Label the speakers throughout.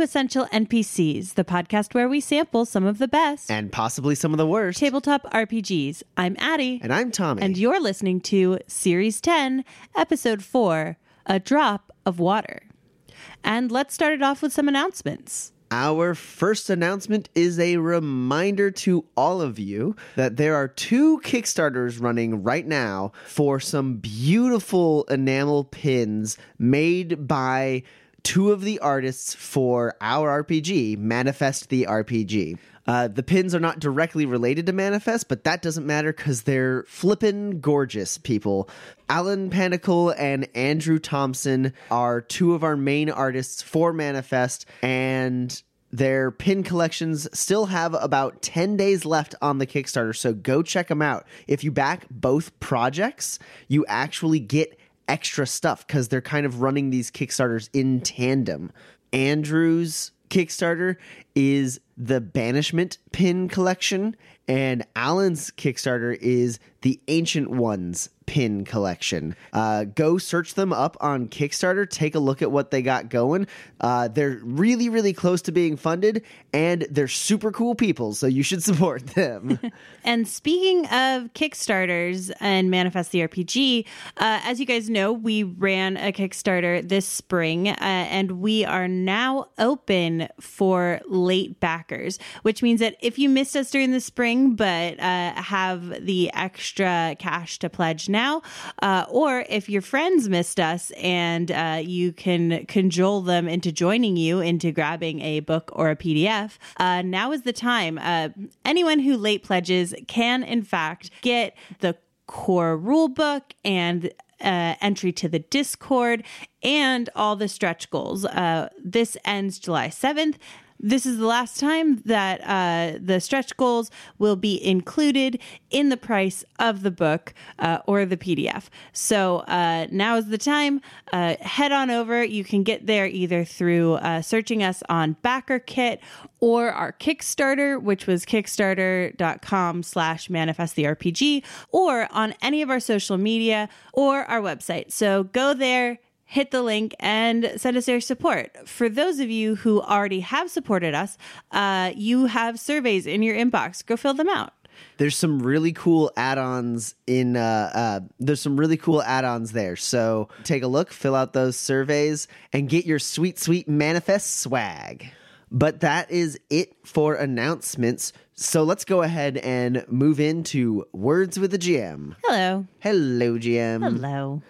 Speaker 1: To Essential NPCs, the podcast where we sample some of the best
Speaker 2: and possibly some of the worst.
Speaker 1: tabletop RPGs. I'm Addie.
Speaker 2: and I'm Tommy.
Speaker 1: And you're listening to Series 10, Episode 4 A Drop of Water. And let's start it off with some announcements.
Speaker 2: Our first announcement is a reminder to all of you that there are two Kickstarters running right now for some beautiful enamel pins made by two of the artists for our RPG, Manifest the RPG. Uh, the pins are not directly related to Manifest, but that doesn't matter because they're flippin' gorgeous people. Alan Panicle and Andrew Thompson are two of our main artists for Manifest, and their pin collections still have about 10 days left on the Kickstarter, so go check them out. If you back both projects, you actually get extra stuff because they're kind of running these Kickstarters in tandem. Andrew's Kickstarter is the Banishment pin collection, and Alan's Kickstarter is the Ancient Ones pin collection. Uh, go search them up on Kickstarter. Take a look at what they got going. Uh, they're really, really close to being funded, and they're super cool people, so you should support them.
Speaker 1: And speaking of Kickstarters and Manifest the RPG, uh, as you guys know, we ran a Kickstarter this spring, uh, and we are now open for late backers, which means that if you missed us during the spring but uh, have the extra cash to pledge now, uh, or if your friends missed us and uh, you can cajole them into joining you into grabbing a book or a PDF, uh, now is the time. Uh, anyone who late pledges can, in fact, get the core rule book and uh, entry to the Discord and all the stretch goals. Uh, this ends July 7th. This is the last time that uh, the stretch goals will be included in the price of the book uh, or the PDF. So uh, now is the time. Uh, head on over. You can get there either through uh, searching us on BackerKit or our Kickstarter, which was kickstarter.com slash manifest the RPG, or on any of our social media or our website. So go there hit the link and send us your support. For those of you who already have supported us, uh, you have surveys in your inbox. Go fill them out.
Speaker 2: there's some really cool add-ons in uh, uh, there's some really cool add-ons there so take a look fill out those surveys and get your sweet sweet manifest swag but that is it for announcements so let's go ahead and move into words with the gm
Speaker 1: Hello.
Speaker 2: hello gm
Speaker 1: Hello.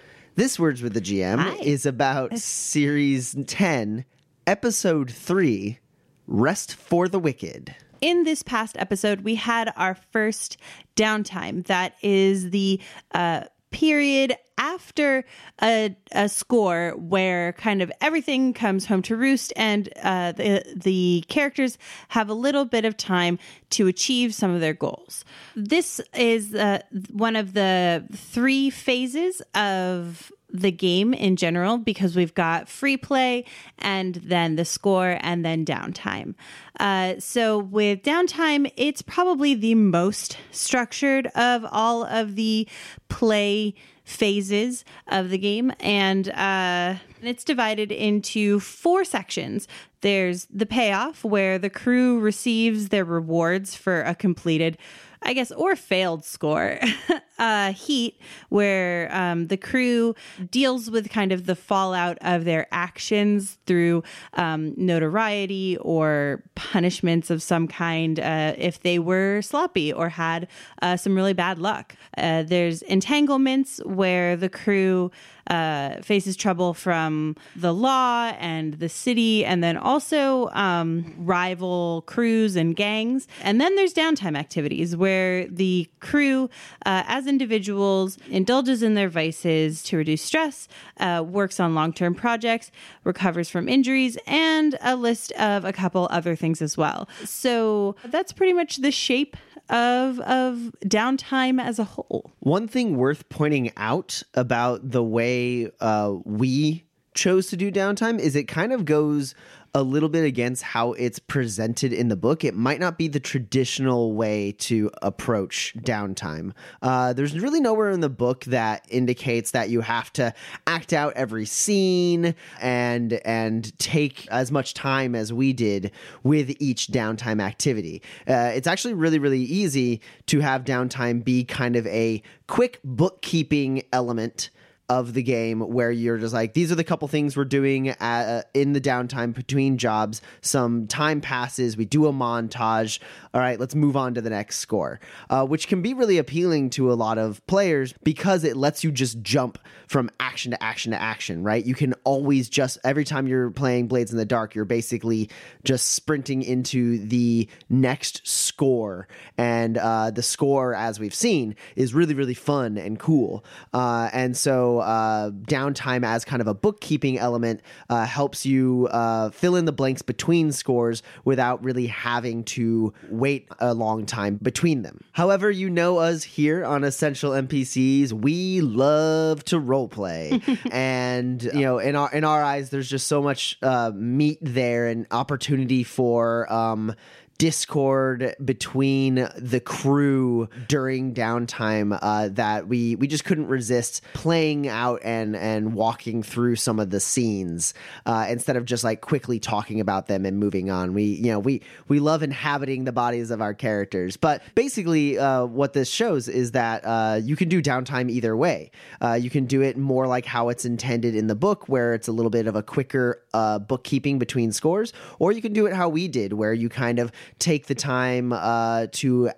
Speaker 2: This words with the gm
Speaker 1: Hi.
Speaker 2: is about series 10 episode 3 rest for the wicked
Speaker 1: In this past episode, we had our first downtime. That is the uh, period after a, a score where kind of everything comes home to roost and uh, the, the characters have a little bit of time to achieve some of their goals. This is uh, one of the three phases of the game in general because we've got free play and then the score and then downtime. Uh, so with downtime, it's probably the most structured of all of the play phases of the game and uh, it's divided into four sections there's the payoff where the crew receives their rewards for a completed I guess, or failed score. uh, Heat, where um, the crew deals with kind of the fallout of their actions through um, notoriety or punishments of some kind uh, if they were sloppy or had uh, some really bad luck. Uh, there's entanglements, where the crew uh, faces trouble from the law and the city, and then also um, rival crews and gangs. And then there's downtime activities where the crew, uh, as individuals, indulges in their vices to reduce stress, uh, works on long term projects, recovers from injuries, and a list of a couple other things as well. So that's pretty much the shape of of downtime as a whole.
Speaker 2: One thing worth pointing out about the way uh, we chose to do downtime is it kind of goes a little bit against how it's presented in the book. It might not be the traditional way to approach downtime. Uh, there's really nowhere in the book that indicates that you have to act out every scene and and take as much time as we did with each downtime activity. Uh, it's actually really really easy to have downtime be kind of a quick bookkeeping element of the game where you're just like these are the couple things we're doing at, uh, in the downtime between jobs. Some time passes. We do a montage. All right let's move on to the next score uh, which can be really appealing to a lot of players because it lets you just jump from action to action to action right? You can always just every time you're playing blades in the dark you're basically just sprinting into the next score. And uh, the score as we've seen is really really fun and cool. Uh, and so uh, downtime as kind of a bookkeeping element uh, helps you uh, fill in the blanks between scores without really having to wait a long time between them. However, you know us here on Essential NPCs, we love to roleplay, and you know, in our in our eyes, there's just so much uh, meat there and opportunity for. Um, discord between the crew during downtime uh, that we we just couldn't resist playing out and and walking through some of the scenes uh, instead of just like quickly talking about them and moving on. We you know we we love inhabiting the bodies of our characters, but basically uh, what this shows is that uh, you can do downtime either way. Uh, you can do it more like how it's intended in the book, where it's a little bit of a quicker uh, bookkeeping between scores, or you can do it how we did, where you kind of take the time uh, to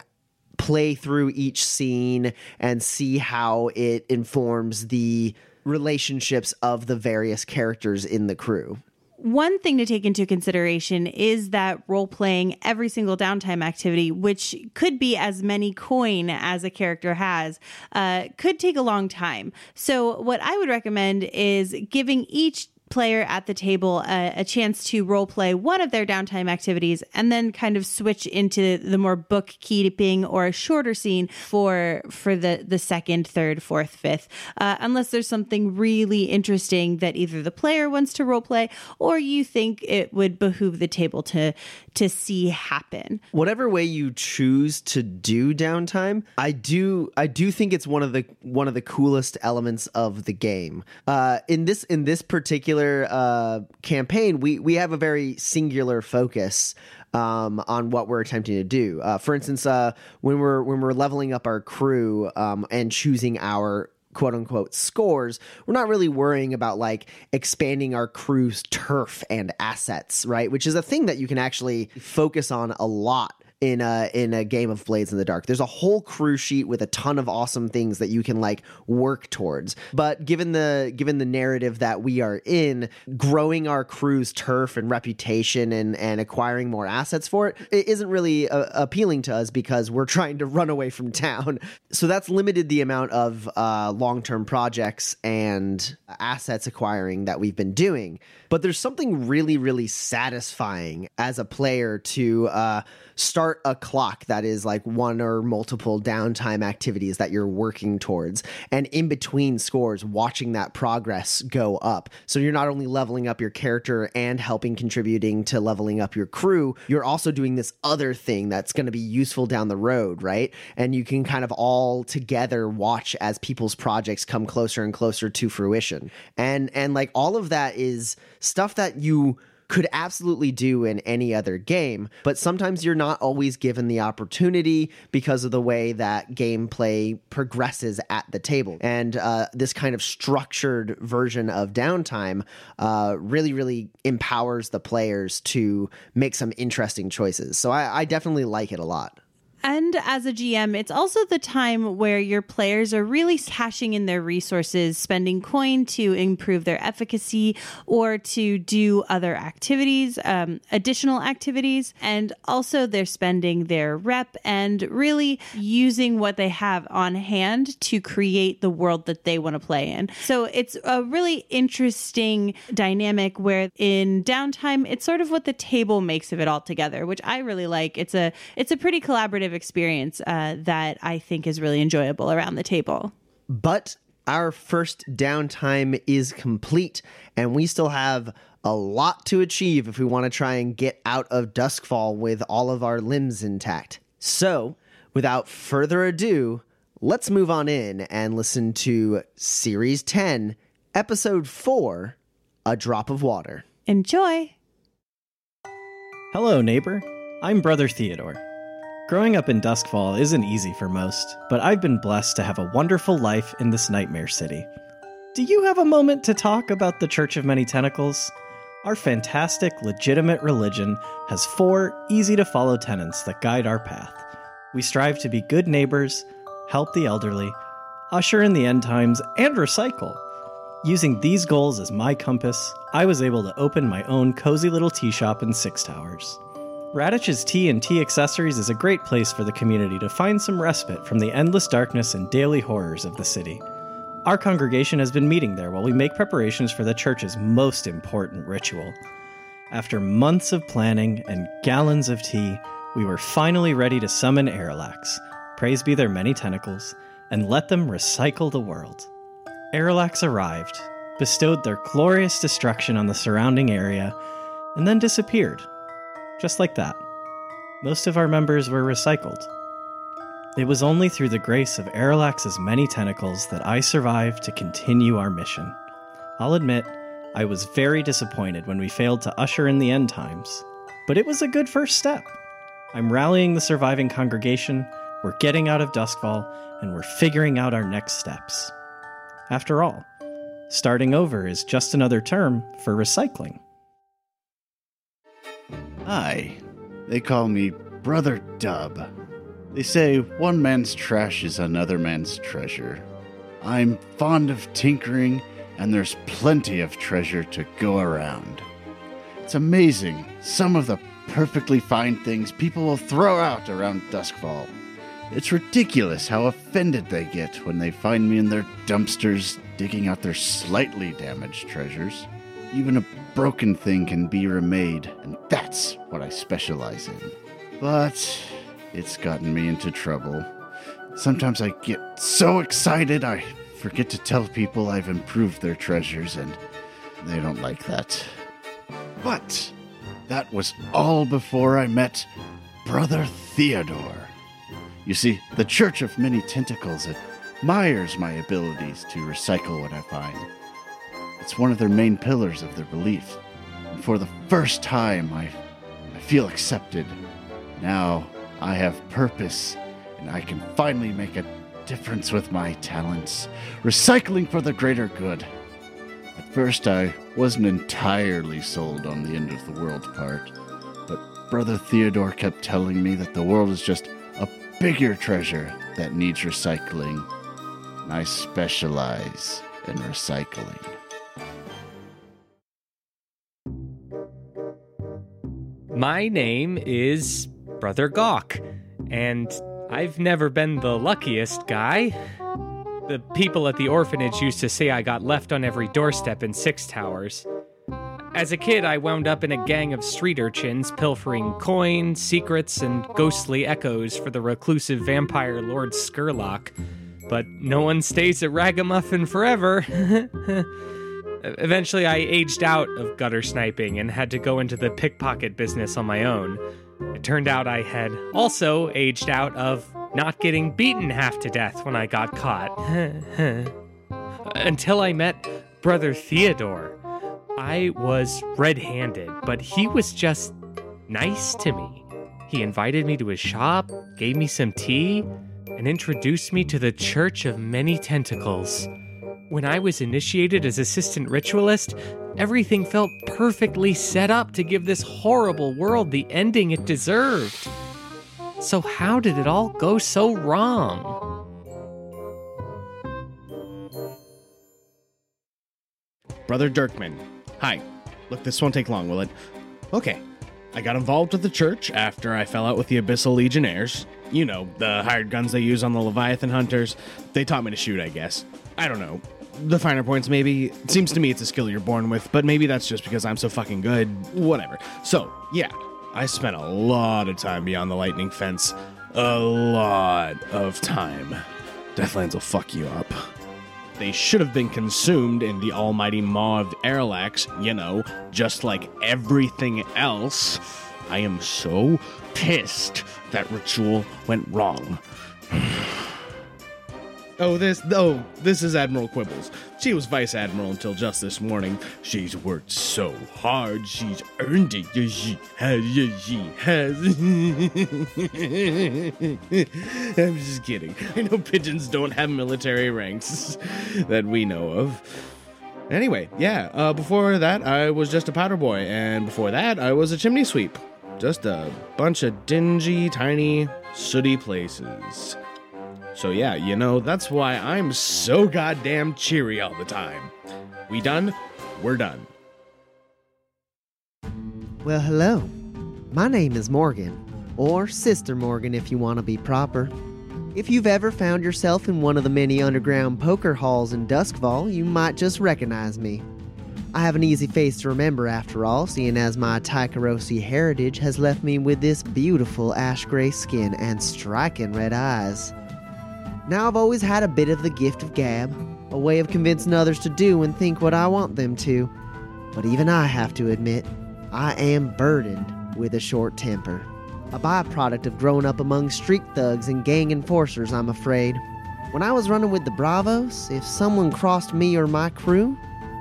Speaker 2: play through each scene and see how it informs the relationships of the various characters in the crew.
Speaker 1: One thing to take into consideration is that role playing every single downtime activity, which could be as many coin as a character has, uh, could take a long time. So, what I would recommend is giving each player at the table a, a, chance to role play one of their downtime activities and then kind of switch into the more bookkeeping or a shorter scene for for the the second third fourth fifth. Uh, unless there's something really interesting that either the player wants to role play or you think it would behoove the table to to see happen
Speaker 2: whatever way you choose to do downtime i do i do think it's one of the one of the coolest elements of the game uh in this in this particular uh, campaign, we we have a very singular focus um, on what we're attempting to do. Uh, for instance, uh, when we're when we're leveling up our crew um, and choosing our quote unquote scores, we're not really worrying about like expanding our crew's turf and assets, right? Which is a thing that you can actually focus on a lot in a in a game of Blades in the Dark. There's a whole crew sheet with a ton of awesome things that you can like work towards. But given the given the narrative that we are in, growing our crew's turf and reputation and and acquiring more assets for it, it isn't really uh, appealing to us because we're trying to run away from town. So that's limited the amount of uh, long term projects and assets acquiring that we've been doing. But there's something really really satisfying as a player to uh, start a clock that is like one or multiple downtime activities that you're working towards and in between scores watching that progress go up. So you're not only leveling up your character and helping contributing to leveling up your crew you're also doing this other thing that's going to be useful down the road right? And you can kind of all together watch as people's projects come closer and closer to fruition. And and like all of that is stuff that you could absolutely do in any other game, but sometimes you're not always given the opportunity because of the way that gameplay progresses at the table. And uh, this kind of structured version of downtime uh, really, really empowers the players to make some interesting choices. So I, I definitely like it a lot.
Speaker 1: And as a GM, it's also the time where your players are really cashing in their resources, spending coin to improve their efficacy or to do other activities, um, additional activities. And also, they're spending their rep and really using what they have on hand to create the world that they want to play in. So it's a really interesting dynamic where in downtime, it's sort of what the table makes of it all together, which I really like. It's a it's a pretty collaborative
Speaker 3: of experience uh, that I think is really enjoyable around the table.
Speaker 2: But our first downtime is complete, and we still have a lot to achieve if we want to try and get out of Duskfall with all of our limbs intact. So, without further ado, let's move on in and listen to Series 10, Episode 4 A Drop of Water.
Speaker 3: Enjoy!
Speaker 4: Hello, neighbor. I'm Brother Theodore. Growing up in Duskfall isn't easy for most, but I've been blessed to have a wonderful life in this nightmare city. Do you have a moment to talk about the Church of Many Tentacles? Our fantastic, legitimate religion has four easy to follow tenets that guide our path. We strive to be good neighbors, help the elderly, usher in the end times, and recycle. Using these goals as my compass, I was able to open my own cozy little tea shop in Six Towers. Radish's Tea and Tea Accessories is a great place for the community to find some respite from the endless darkness and daily horrors of the city. Our congregation has been meeting there while we make preparations for the church's most important ritual. After months of planning and gallons of tea, we were finally ready to summon Aerolax, praise be their many tentacles, and let them recycle the world. Aerolax arrived, bestowed their glorious destruction on the surrounding area, and then disappeared. Just like that. Most of our members were recycled. It was only through the grace of Aerolax's many tentacles that I survived to continue our mission. I'll admit, I was very disappointed when we failed to usher in the end times, but it was a good first step. I'm rallying the surviving congregation, we're getting out of Duskfall, and we're figuring out our next steps. After all, starting over is just another term for recycling.
Speaker 5: Hi, they call me Brother Dub. They say one man's trash is another man's treasure. I'm fond of tinkering, and there's plenty of treasure to go around. It's amazing some of the perfectly fine things people will throw out around Duskfall. It's ridiculous how offended they get when they find me in their dumpsters digging out their slightly damaged treasures. Even a broken thing can be remade, and that's what I specialize in. But it's gotten me into trouble. Sometimes I get so excited I forget to tell people I've improved their treasures, and they don't like that. But that was all before I met Brother Theodore. You see, the Church of Many Tentacles admires my abilities to recycle what I find. It's one of their main pillars of their belief. And for the first time, I, I feel accepted. Now I have purpose, and I can finally make a difference with my talents, recycling for the greater good. At first, I wasn't entirely sold on the end of the world part, but Brother Theodore kept telling me that the world is just a bigger treasure that needs recycling. And I specialize in recycling.
Speaker 6: My name is Brother Gawk, and I've never been the luckiest guy. The people at the orphanage used to say I got left on every doorstep in Six Towers. As a kid, I wound up in a gang of street urchins pilfering coins, secrets, and ghostly echoes for the reclusive vampire Lord Scurlock. But no one stays at Ragamuffin forever. Eventually, I aged out of gutter sniping and had to go into the pickpocket business on my own. It turned out I had also aged out of not getting beaten half to death when I got caught. Until I met Brother Theodore. I was red handed, but he was just nice to me. He invited me to his shop, gave me some tea, and introduced me to the Church of Many Tentacles. When I was initiated as assistant ritualist, everything felt perfectly set up to give this horrible world the ending it deserved. So, how did it all go so wrong?
Speaker 7: Brother Dirkman. Hi. Look, this won't take long, will it? Okay. I got involved with the church after I fell out with the Abyssal Legionnaires. You know, the hired guns they use on the Leviathan hunters. They taught me to shoot, I guess. I don't know. The finer points, maybe. It seems to me it's a skill you're born with, but maybe that's just because I'm so fucking good. Whatever. So, yeah, I spent a lot of time beyond the lightning fence. a lot of time. Deathlands will fuck you up. They should have been consumed in the almighty maw of Aerolax, you know, just like everything else. I am so pissed that ritual went wrong. Oh, this oh, this is Admiral Quibbles. She was Vice Admiral until just this morning. She's worked so hard, she's earned it. Yes, she has. Yes, she has. I'm just kidding. I know pigeons don't have military ranks that we know of. Anyway, yeah. Uh, before that, I was just a powder boy, and before that, I was a chimney sweep. Just a bunch of dingy, tiny, sooty places. So yeah, you know, that's why I'm so goddamn cheery all the time. We done? We're done.
Speaker 2: Well, hello. My name is Morgan, or Sister Morgan if you want to be proper. If you've ever found yourself in one of the many underground poker halls in Duskfall, you might just recognize me. I have an easy face to remember after all, seeing as my Tycherosi heritage has left me with this beautiful ash gray skin and striking red eyes. Now I've always had a bit of the gift of gab, a way of convincing others to do and think what I want them to. But even I have to admit, I am burdened with a short temper. A byproduct of growing up among street thugs and gang enforcers, I'm afraid. When I was running with the Bravos, if someone crossed me or my crew,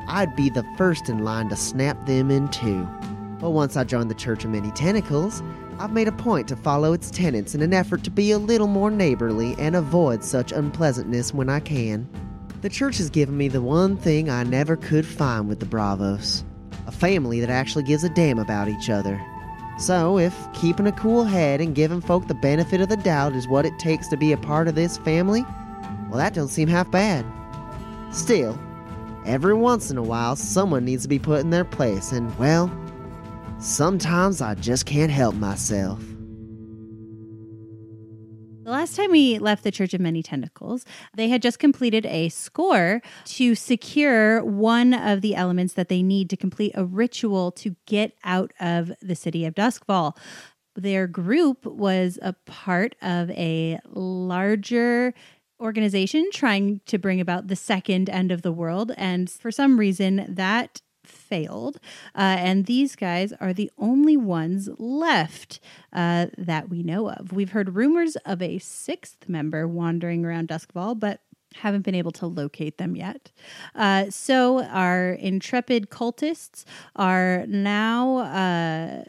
Speaker 2: I'd be the first in line to snap them in two. But once I joined the Church of Many Tentacles, I've made a point to follow its tenets in an effort to be a little more neighborly and avoid such unpleasantness when I can. The church has given me the one thing I never could find with the Bravos a family that actually gives a damn about each other. So, if keeping a cool head and giving folk the benefit of the doubt is what it takes to be a part of this family, well, that don't seem half bad. Still, every once in a while, someone needs to be put in their place, and well, sometimes I just can't help myself.
Speaker 1: The last time we left the Church of Many Tentacles, they had just completed a score to secure one of the elements that they need to complete a ritual to get out of the city of Duskfall. Their group was a part of a larger organization trying to bring about the second end of the world. And for some reason, that failed. Uh, and these guys are the only ones left uh, that we know of. We've heard rumors of a sixth member wandering around Duskfall, but haven't been able to locate them yet. Uh, so our intrepid cultists are now. Uh,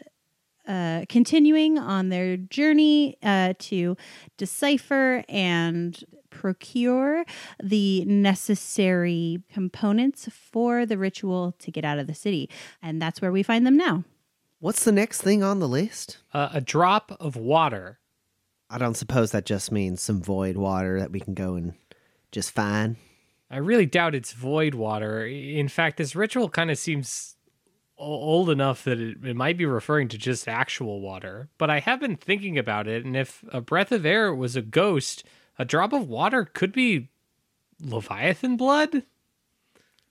Speaker 1: uh, continuing on their journey uh, to decipher and procure the necessary components for the ritual to get out of the city. And that's where we find them now.
Speaker 2: What's the next thing on the list?
Speaker 6: Uh, a drop of water.
Speaker 2: I don't suppose that just means some void water that we can go and just find.
Speaker 6: I really doubt it's void water. In fact, this ritual kind of seems old enough that it, it might be referring to just actual water. But I have been thinking about it, and if a breath of air was a ghost, a drop of water could be Leviathan blood.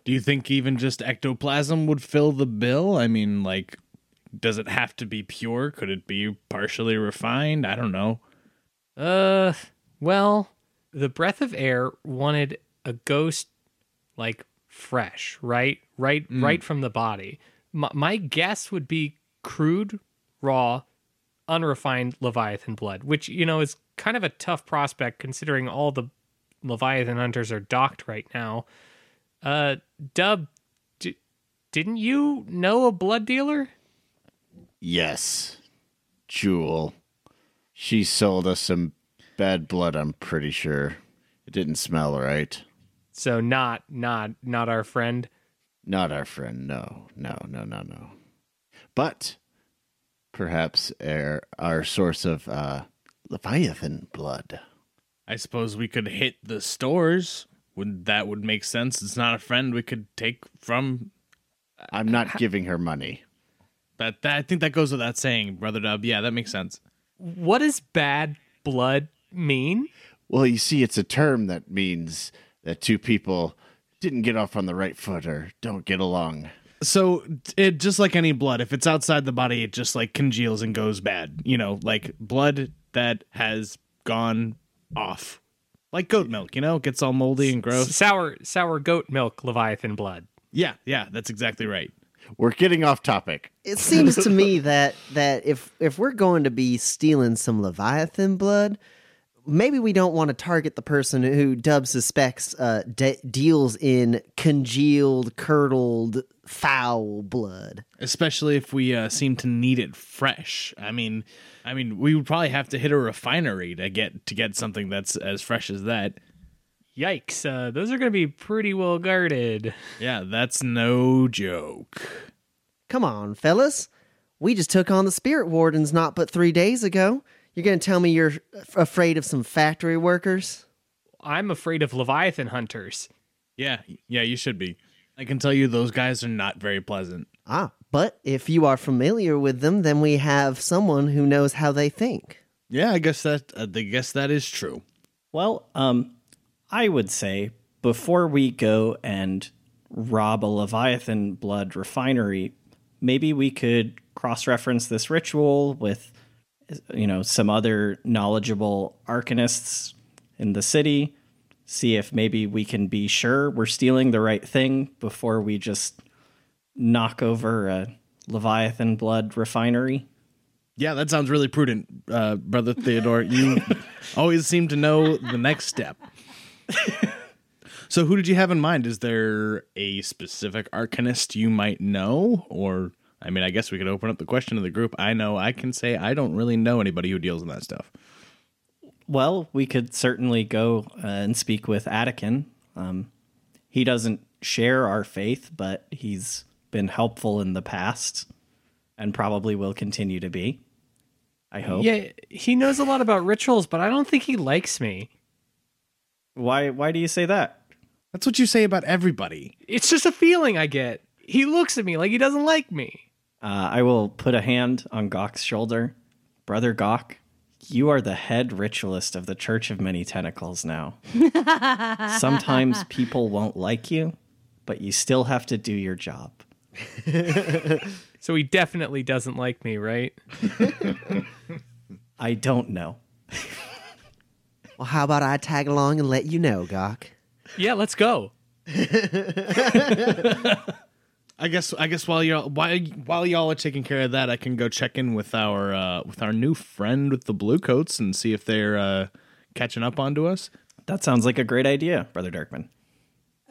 Speaker 7: Do you think even just ectoplasm would fill the bill? I mean, like, does it have to be pure? Could it be partially refined? I don't know.
Speaker 6: Uh, well, the breath of air wanted a ghost like fresh, right? Right, right from the body. My, my guess would be crude, raw, unrefined Leviathan blood, which you know is kind of a tough prospect considering all the Leviathan hunters are docked right now. Uh, Dub, d- didn't you know a blood dealer?
Speaker 5: Yes, Jewel. She sold us some bad blood, I'm pretty sure. It didn't smell right.
Speaker 6: So not not not our friend.
Speaker 5: Not our friend. No, no, no, no, no. But perhaps our, our source of uh, Leviathan blood.
Speaker 7: I suppose we could hit the stores. Would that would make sense? It's not a friend we could take from.
Speaker 5: I'm not giving her money.
Speaker 7: That, that I think that goes without saying, brother Dub. Yeah, that makes sense.
Speaker 6: What does bad blood mean?
Speaker 5: Well, you see, it's a term that means that two people didn't get off on the right foot or don't get along.
Speaker 7: So it just like any blood, if it's outside the body, it just like congeals and goes bad. You know, like blood that has gone off. Like goat milk, you know, gets all moldy and gross.
Speaker 6: Sour sour goat milk leviathan blood.
Speaker 7: Yeah, yeah, that's exactly right.
Speaker 5: We're getting off topic.
Speaker 2: It seems to me that that if if we're going to be stealing some Leviathan blood, maybe we don't want to target the person who Dub suspects uh, de- deals in congealed, curdled, foul blood.
Speaker 7: Especially if we uh, seem to need it fresh. I mean, I mean, we would probably have to hit a refinery to get to get something that's as fresh as that.
Speaker 6: Yikes! Uh, those are going to be pretty well guarded.
Speaker 7: Yeah, that's no joke.
Speaker 2: Come on, fellas. We just took on the spirit wardens not but three days ago. You're going to tell me you're afraid of some factory workers?
Speaker 6: I'm afraid of leviathan hunters.
Speaker 7: Yeah, yeah, you should be. I can tell you those guys are not very pleasant.
Speaker 2: Ah, but if you are familiar with them, then we have someone who knows how they think.
Speaker 7: Yeah, I guess that uh, I guess that is true.
Speaker 4: Well, um, I would say before we go and rob a Leviathan blood refinery, maybe we could cross reference this ritual with, you know, some other knowledgeable arcanists in the city. See if maybe we can be sure we're stealing the right thing before we just knock over a Leviathan blood refinery.
Speaker 7: Yeah, that sounds really prudent, uh, brother Theodore. You always seem to know the next step. so, who did you have in mind? Is there a specific arcanist you might know, or I mean, I guess we could open up the question to the group. I know I can say I don't really know anybody who deals in that stuff.
Speaker 4: Well, we could certainly go uh, and speak with Attican. Um, he doesn't share our faith, but he's been helpful in the past and probably will continue to be. I hope.
Speaker 6: Yeah, he knows a lot about rituals, but I don't think he likes me.
Speaker 4: Why why do you say that?
Speaker 7: That's what you say about everybody.
Speaker 6: It's just a feeling I get. He looks at me like he doesn't like me.
Speaker 4: Uh, I will put a hand on Gawk's shoulder. Brother Gawk, you are the head ritualist of the Church of Many Tentacles now. Sometimes people won't like you, but you still have to do your job.
Speaker 6: So he definitely doesn't like me, right?
Speaker 4: I don't know.
Speaker 2: Well, how about I tag along and let you know, Gawk?
Speaker 6: Yeah, let's go.
Speaker 7: I guess I guess while y'all while while y'all are taking care of that, I can go check in with our uh, with our new friend with the blue coats and see if they're uh, catching up onto us.
Speaker 4: That sounds like a great idea, Brother Dirkman.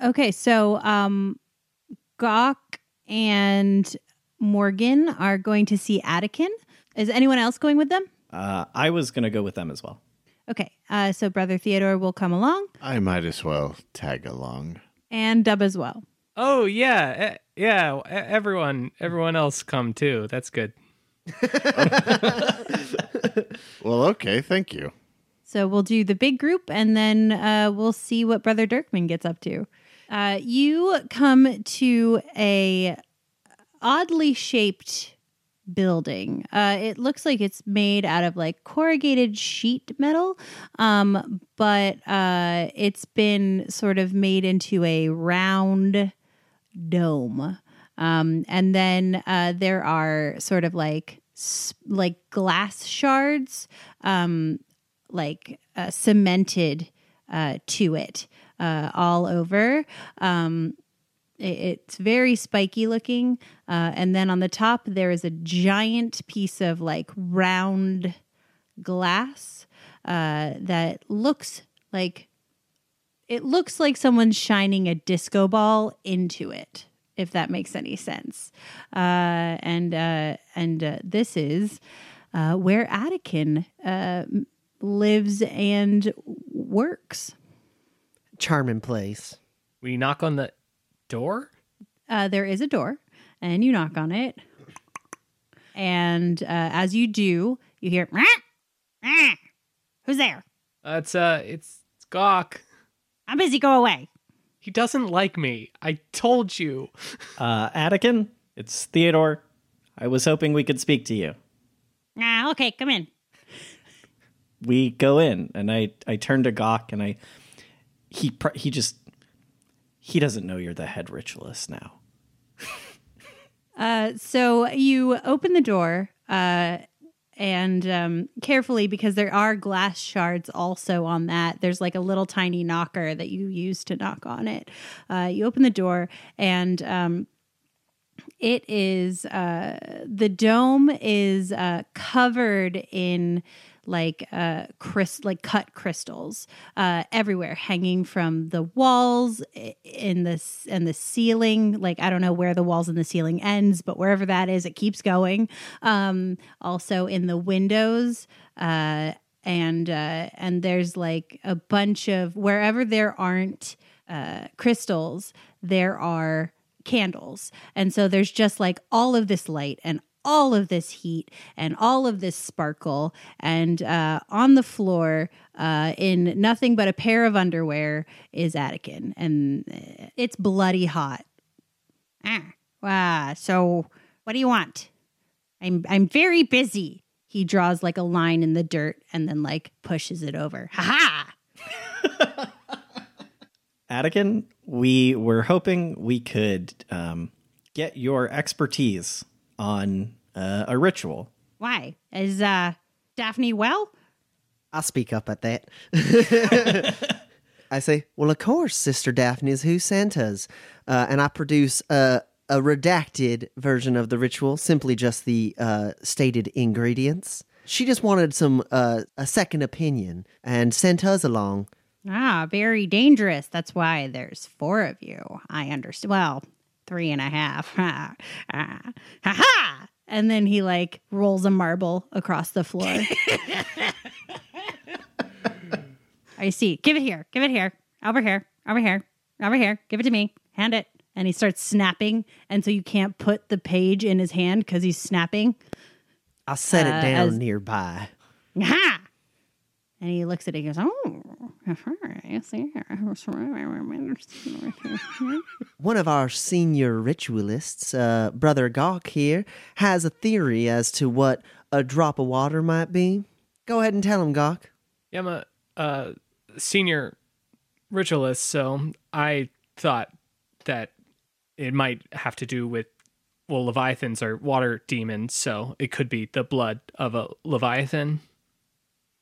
Speaker 1: Okay, so um, Gawk and Morgan are going to see Attican. Is anyone else going with them?
Speaker 4: Uh, I was going to go with them as well.
Speaker 1: Okay, uh, so Brother Theodore will come along,
Speaker 5: I might as well tag along.
Speaker 1: and Dub as well.
Speaker 6: Oh yeah, e- yeah. Everyone, everyone else come too. That's good.
Speaker 5: Well, okay, thank you.
Speaker 1: So we'll do the big group, and then uh, we'll see what Brother Dirkman gets up to. Uh, you come to a oddly shaped building. Uh, it looks like it's made out of like corrugated sheet metal, um, but uh, it's been sort of made into a round dome. Um, and then uh, there are sort of like like glass shards, um, like uh, cemented uh, to it uh, all over. Um, it- it's very spiky looking. Uh, and then on the top, there is a giant piece of like round glass uh, that looks like it looks like someone's shining a disco ball into it if that makes any sense uh, and uh, and uh, this is uh, where Attican uh, lives and works
Speaker 2: Charming place.
Speaker 6: We knock on the door.
Speaker 1: uh, there is a door and you knock on it and uh, as you do you hear "Meow, meow." who's there
Speaker 6: Uh, it's uh, it's, it's Gawk.
Speaker 1: I'm busy go away
Speaker 6: He doesn't like me. I told you.
Speaker 4: Uh, Attican, it's Theodore. I was hoping we could speak to you.
Speaker 1: ah, okay come in
Speaker 4: We go in, and I I turn to Gawk, and I he pr- he just he doesn't know you're the head ritualist now.
Speaker 1: Uh, so you open the door, uh, and um, carefully because there are glass shards also on that. There's like a little tiny knocker that you use to knock on it. Uh, you open the door, and um, it is uh, the dome is uh, covered in like uh crys- like cut crystals uh everywhere hanging from the walls in this and the ceiling like i don't know where the walls and the ceiling ends but wherever that is it keeps going um also in the windows uh and uh and there's like a bunch of wherever there aren't uh crystals there are candles. And so there's just like all of this light and all of this heat and all of this sparkle. And uh, on the floor, uh, in nothing but a pair of underwear, is Attican. And uh, it's bloody hot. Ah, ah, so what do you want? I'm I'm very busy. He draws like a line in the dirt and then like pushes it over. Ha ha!
Speaker 4: Attican, we were hoping we could um, get your expertise on uh, a ritual.
Speaker 1: Why? Is uh Daphne well?
Speaker 2: I speak up at that. I say, well, of course, Sister Daphne is who Santa's. Uh, and I produce a, a redacted version of the ritual, simply just the uh, stated ingredients. She just wanted some uh, a second opinion and sent us along.
Speaker 1: Ah, very dangerous. That's why there's four of you. I understand. Well, three and a half. Ha ha ha ha. And then he like rolls a marble across the floor. I see. Give it here. Give it here. Over here. Over here. Over here. Give it to me. Hand it. And he starts snapping. And so you can't put the page in his hand because he's snapping.
Speaker 2: I'll set
Speaker 1: Uh,
Speaker 2: it down
Speaker 1: as-
Speaker 2: nearby.
Speaker 1: Ha! And he looks at it and goes, Oh, I see.
Speaker 2: One of our senior ritualists, uh, Brother Gawk here, has a theory as to what a drop of water might be. Go ahead and tell him, Gawk.
Speaker 6: Yeah, I'm a uh, senior ritualist, so I thought that it might have to do with well, leviathans are water demons, so it could be the blood of a leviathan.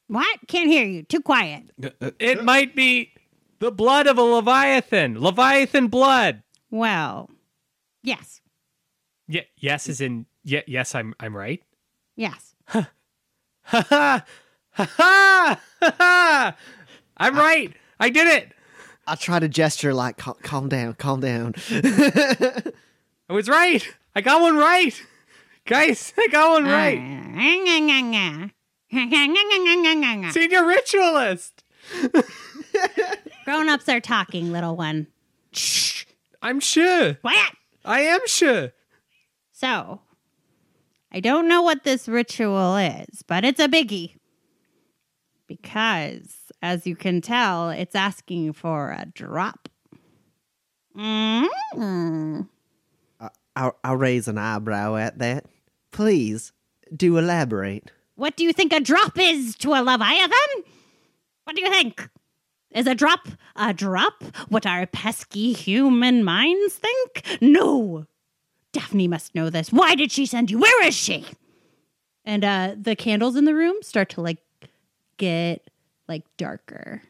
Speaker 1: What? Can't hear you. Too quiet.
Speaker 6: Uh, uh, it might be the blood of a leviathan. Leviathan blood.
Speaker 1: Well, yes.
Speaker 6: Yeah, yes, is in yeah, yes, I'm I'm right.
Speaker 1: Yes.
Speaker 6: Ha ha ha ha ha ha! I'm right. I did it.
Speaker 2: I try to gesture like, "Cal- calm down, calm down.
Speaker 6: I was right. I got one right. Guys, I got one right.
Speaker 1: Ah, ah, ah, right.
Speaker 6: Senior ritualist.
Speaker 1: Grown ups are talking, little one.
Speaker 6: Shh. I'm sure.
Speaker 1: Quiet.
Speaker 6: I am sure.
Speaker 1: So, I don't know what this ritual is, but it's a biggie. Because, as you can tell, it's asking for a drop. Mm.
Speaker 2: I'll, I'll raise an eyebrow at that. Please, do elaborate.
Speaker 1: What do you think a drop is to a Leviathan? What do you think? Is a drop a drop what our pesky human minds think? No. Daphne must know this. Why did she send you? Where is she? And uh the candles in the room start to like get like darker.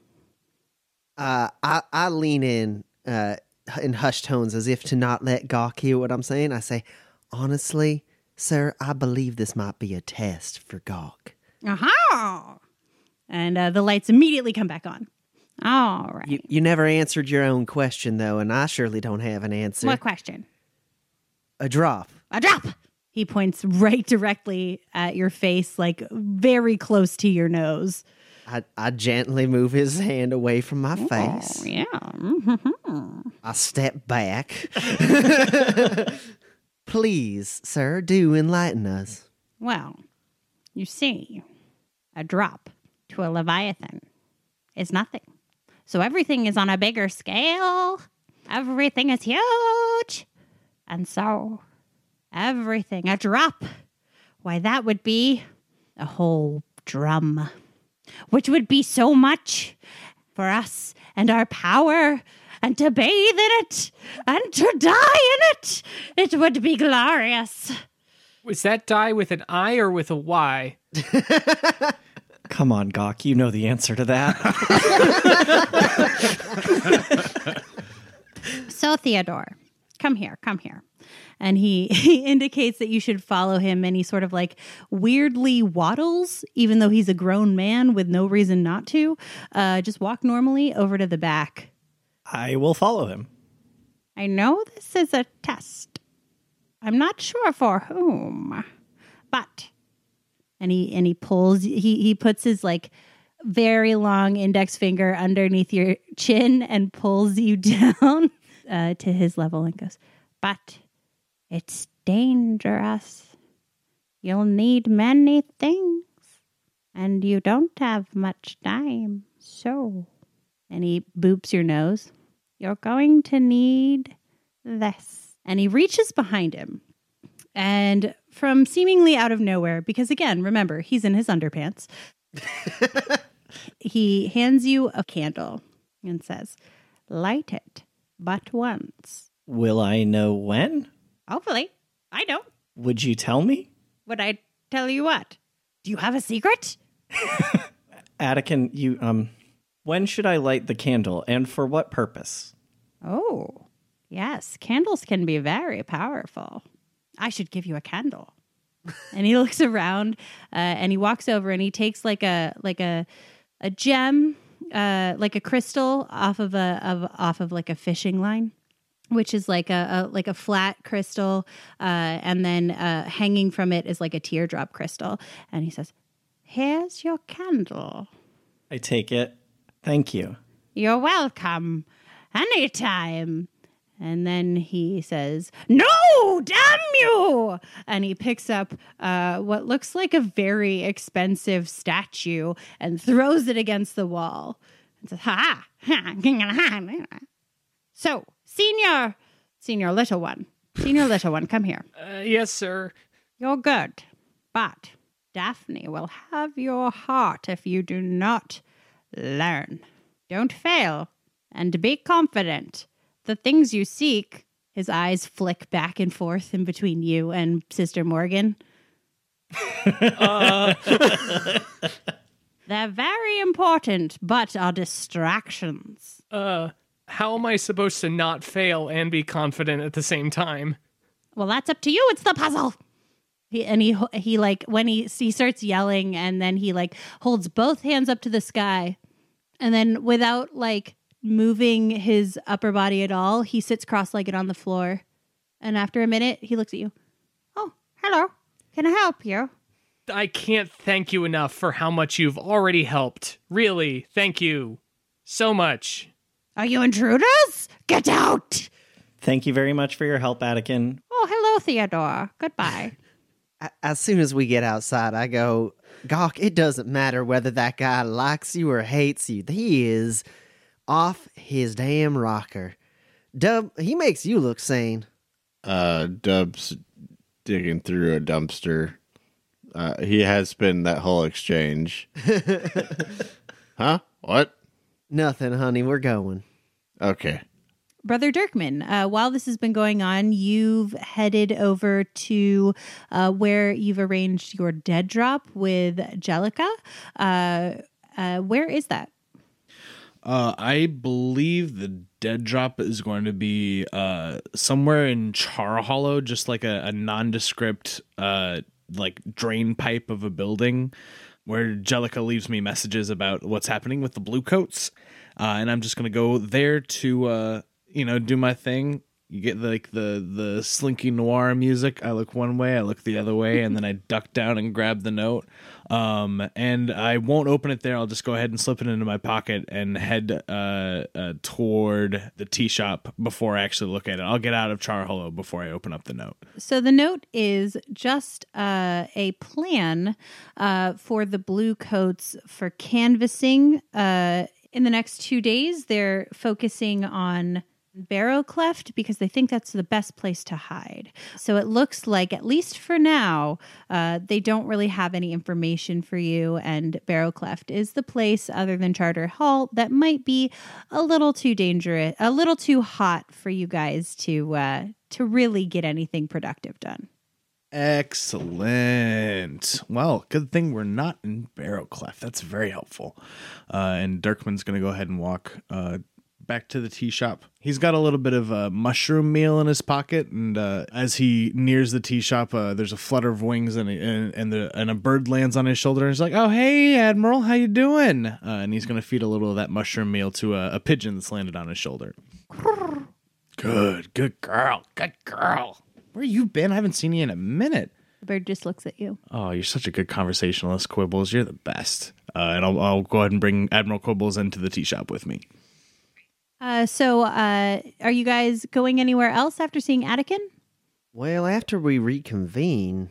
Speaker 2: Uh, I, I lean in uh, in hushed tones as if to not let Gawk hear what I'm saying. I say, honestly, sir, I believe this might be a test for Gawk.
Speaker 1: Aha! And uh, the lights immediately come back on. All right.
Speaker 2: You, you never answered your own question, though, and I surely don't have an answer.
Speaker 1: what question?
Speaker 2: A drop.
Speaker 1: A drop. He points right directly at your face, like very close to your nose.
Speaker 2: I, I gently move his hand away from my face.
Speaker 1: Oh, yeah. Mhm.
Speaker 2: I step back. Please, sir, do enlighten us.
Speaker 1: Well, you see, a drop to a Leviathan is nothing. So everything is on a bigger scale. Everything is huge. And so, everything, a drop, why, that would be a whole drum, which would be so much for us and our power. And to bathe in it and to die in it, it would be glorious.
Speaker 6: Was that die with an I or with a Y?
Speaker 4: Come on, Gawk, you know the answer to that.
Speaker 1: So, Theodore, come here, come here. And he, he indicates that you should follow him, and he sort of like weirdly waddles, even though he's a grown man with no reason not to. Uh, just walk normally over to the back.
Speaker 4: I will follow him.
Speaker 1: I know this is a test. I'm not sure for whom, but and he and he pulls he he puts his like very long index finger underneath your chin and pulls you down uh, to his level and goes, but it's dangerous. You'll need many things, and you don't have much time. So, and he boops your nose. You're going to need this. And he reaches behind him. And from seemingly out of nowhere, because again, remember, he's in his underpants, he hands you a candle and says, Light it, but once.
Speaker 4: Will I know when?
Speaker 1: Hopefully. I know.
Speaker 4: Would you tell me?
Speaker 1: Would I tell you what? Do you have a secret?
Speaker 4: Attican, you um when should I light the candle and for what purpose?
Speaker 1: Oh, yes. Candles can be very powerful. I should give you a candle. and he looks around uh, and he walks over and he takes like a like a a gem, uh, like a crystal off of a of off of like a fishing line, which is like a, a like a flat crystal, uh, and then uh, hanging from it is like a teardrop crystal. And he says, "Here's your candle."
Speaker 4: I take it. Thank you.
Speaker 1: You're welcome. Anytime. And then he says, No, damn you! And he picks up uh, what looks like a very expensive statue and throws it against the wall. And says, Ha! ha. So, senior, senior little one, senior little one, come here.
Speaker 6: Uh, yes, sir.
Speaker 1: You're good, but Daphne will have your heart if you do not learn. Don't fail, and be confident. The things you seek, his eyes flick back and forth in between you and Sister Morgan. They're very important, but are distractions.
Speaker 6: Uh, how am I supposed to not fail and be confident at the same time?
Speaker 1: Well, that's up to you. It's the puzzle. He, and he he like when he he starts yelling and then he like holds both hands up to the sky and then without like moving his upper body at all, he sits cross-legged on the floor. And after a minute, he looks at you. "Oh, hello. Can I help you?"
Speaker 6: I can't thank you enough for how much you've already helped. Really, thank you so much.
Speaker 1: Are you intruders? Get out!
Speaker 4: Thank you very much for your help, Attican.
Speaker 1: Oh, hello, Theodore. Goodbye.
Speaker 2: As soon as we get outside, I go, Gawk, it doesn't matter whether that guy likes you or hates you. He is off his damn rocker. Dub, he makes you look sane.
Speaker 5: Uh, Dub's digging through a dumpster. Uh, he has been that whole exchange. huh? What?
Speaker 2: Nothing, honey. We're going.
Speaker 5: Okay.
Speaker 1: Brother Dirkman, uh, while this has been going on, you've headed over to uh, where you've arranged your dead drop with Jellica. Uh, uh, where is that?
Speaker 7: Uh, I believe the dead drop is going to be uh, somewhere in Char Hollow, just like a, a nondescript like drain pipe of a building where Jellica leaves me messages about what's happening with the blue coats. Uh, and I'm just gonna go there to uh, you know do my thing. You get like the the slinky noir music. I look one way, I look the other way, and then I duck down and grab the note. Um, and I won't open it there. I'll just go ahead and slip it into my pocket and head uh, uh, toward the tea shop before I actually look at it. I'll get out of Char Hollow before I open up the note.
Speaker 1: So the note is just uh, a plan uh, for the blue coats for canvassing. Uh, in the next two days, they're focusing on Barrow Cleft because they think that's the best place to hide. So it looks like, at least for now, uh, they don't really have any information for you. And Barrow Cleft is the place, other than Char Hollow, that might be a little too dangerous, a little too hot for you guys to uh, to really get anything productive done.
Speaker 7: Excellent. Well, good thing we're not in Barrow Cleft. That's very helpful. Uh, and Dirkman's going to go ahead and walk uh, back to the tea shop. He's got a little bit of a mushroom meal in his pocket, and uh, as he nears the tea shop, uh, there's a flutter of wings, and and and, the, and a bird lands on his shoulder, and he's like, "Oh, hey, Admiral, how you doing?" Uh, and he's going to feed a little of that mushroom meal to a, a pigeon that's landed on his shoulder. Good, good girl, good girl. Where you been? I haven't seen you in a minute.
Speaker 1: The bird just looks at you.
Speaker 7: Oh, you're such a good conversationalist, Quibbles. You're the best. Uh, and I'll, I'll go ahead and bring Admiral Quibbles into the tea shop with me.
Speaker 1: Uh, so, uh, are you guys going anywhere else after seeing Attican?
Speaker 2: Well, after we reconvene,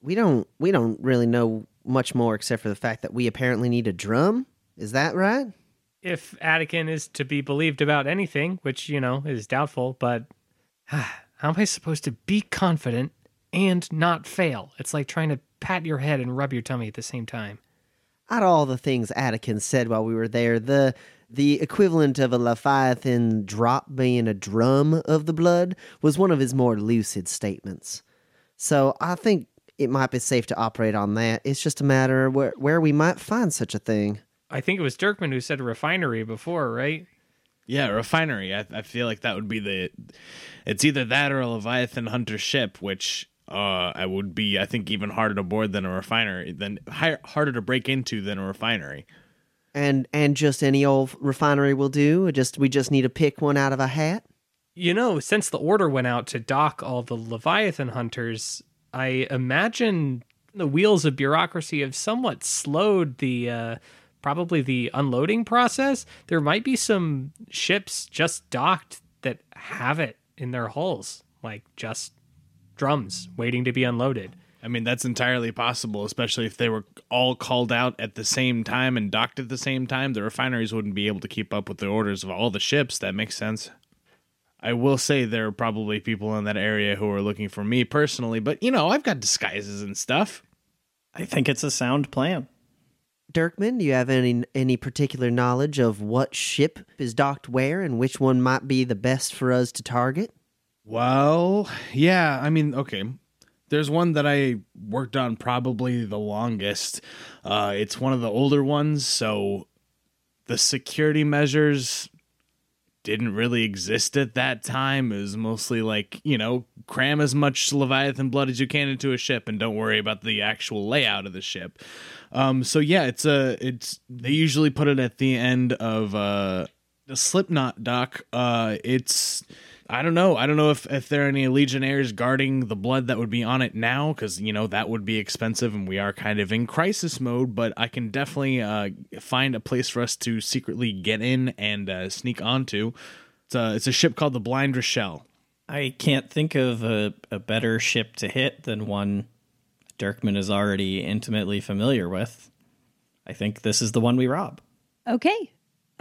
Speaker 2: we don't we don't really know much more except for the fact that we apparently need a drum. Is that right?
Speaker 6: If Attican is to be believed about anything, which, you know, is doubtful, but how am I supposed to be confident and not fail? It's like trying to pat your head and rub your tummy at the same time.
Speaker 2: Out of all the things Attican said while we were there, the the equivalent of a Leviathan drop being a drum of the blood was one of his more lucid statements. So I think it might be safe to operate on that. It's just a matter where where we might find such a thing.
Speaker 6: I think it was Dirkman who said refinery before, right?
Speaker 7: Yeah, refinery. I, I feel like that would be the. It's either that or a Leviathan hunter ship, which uh, I would be, I think, even harder to board than a refinery, than higher, harder to break into than a refinery.
Speaker 2: And and just any old refinery will do. Just we just need to pick one out of a hat.
Speaker 6: You know, since the order went out to dock all the Leviathan hunters, I imagine the wheels of bureaucracy have somewhat slowed the uh, probably the unloading process. There might be some ships just docked that have it in their hulls, like just drums waiting to be unloaded.
Speaker 7: I mean, that's entirely possible, especially if they were all called out at the same time and docked at the same time. The refineries wouldn't be able to keep up with the orders of all the ships. That makes sense. I will say there are probably people in that area who are looking for me personally, but you know, I've got disguises and stuff.
Speaker 4: I think it's a sound plan.
Speaker 2: Dirkman, do you have any any particular knowledge of what ship is docked where and which one might be the best for us to target?
Speaker 7: Well, yeah, I mean, okay. There's one that I worked on probably the longest. Uh, it's one of the older ones, so the security measures didn't really exist at that time. It was mostly like, you know, cram as much Leviathan blood as you can into a ship and don't worry about the actual layout of the ship. Um, so yeah, it's a it's they usually put it at the end of uh the Slipknot dock. Uh it's I don't know. I don't know if, if there are any legionnaires guarding the blood that would be on it now, because you know that would be expensive, and we are kind of in crisis mode. But I can definitely uh, find a place for us to secretly get in and uh, sneak onto. It's a it's a ship called the Blind Rochelle.
Speaker 4: I can't think of a, a better ship to hit than one Dirkman is already intimately familiar with. I think this is the one we rob.
Speaker 1: Okay.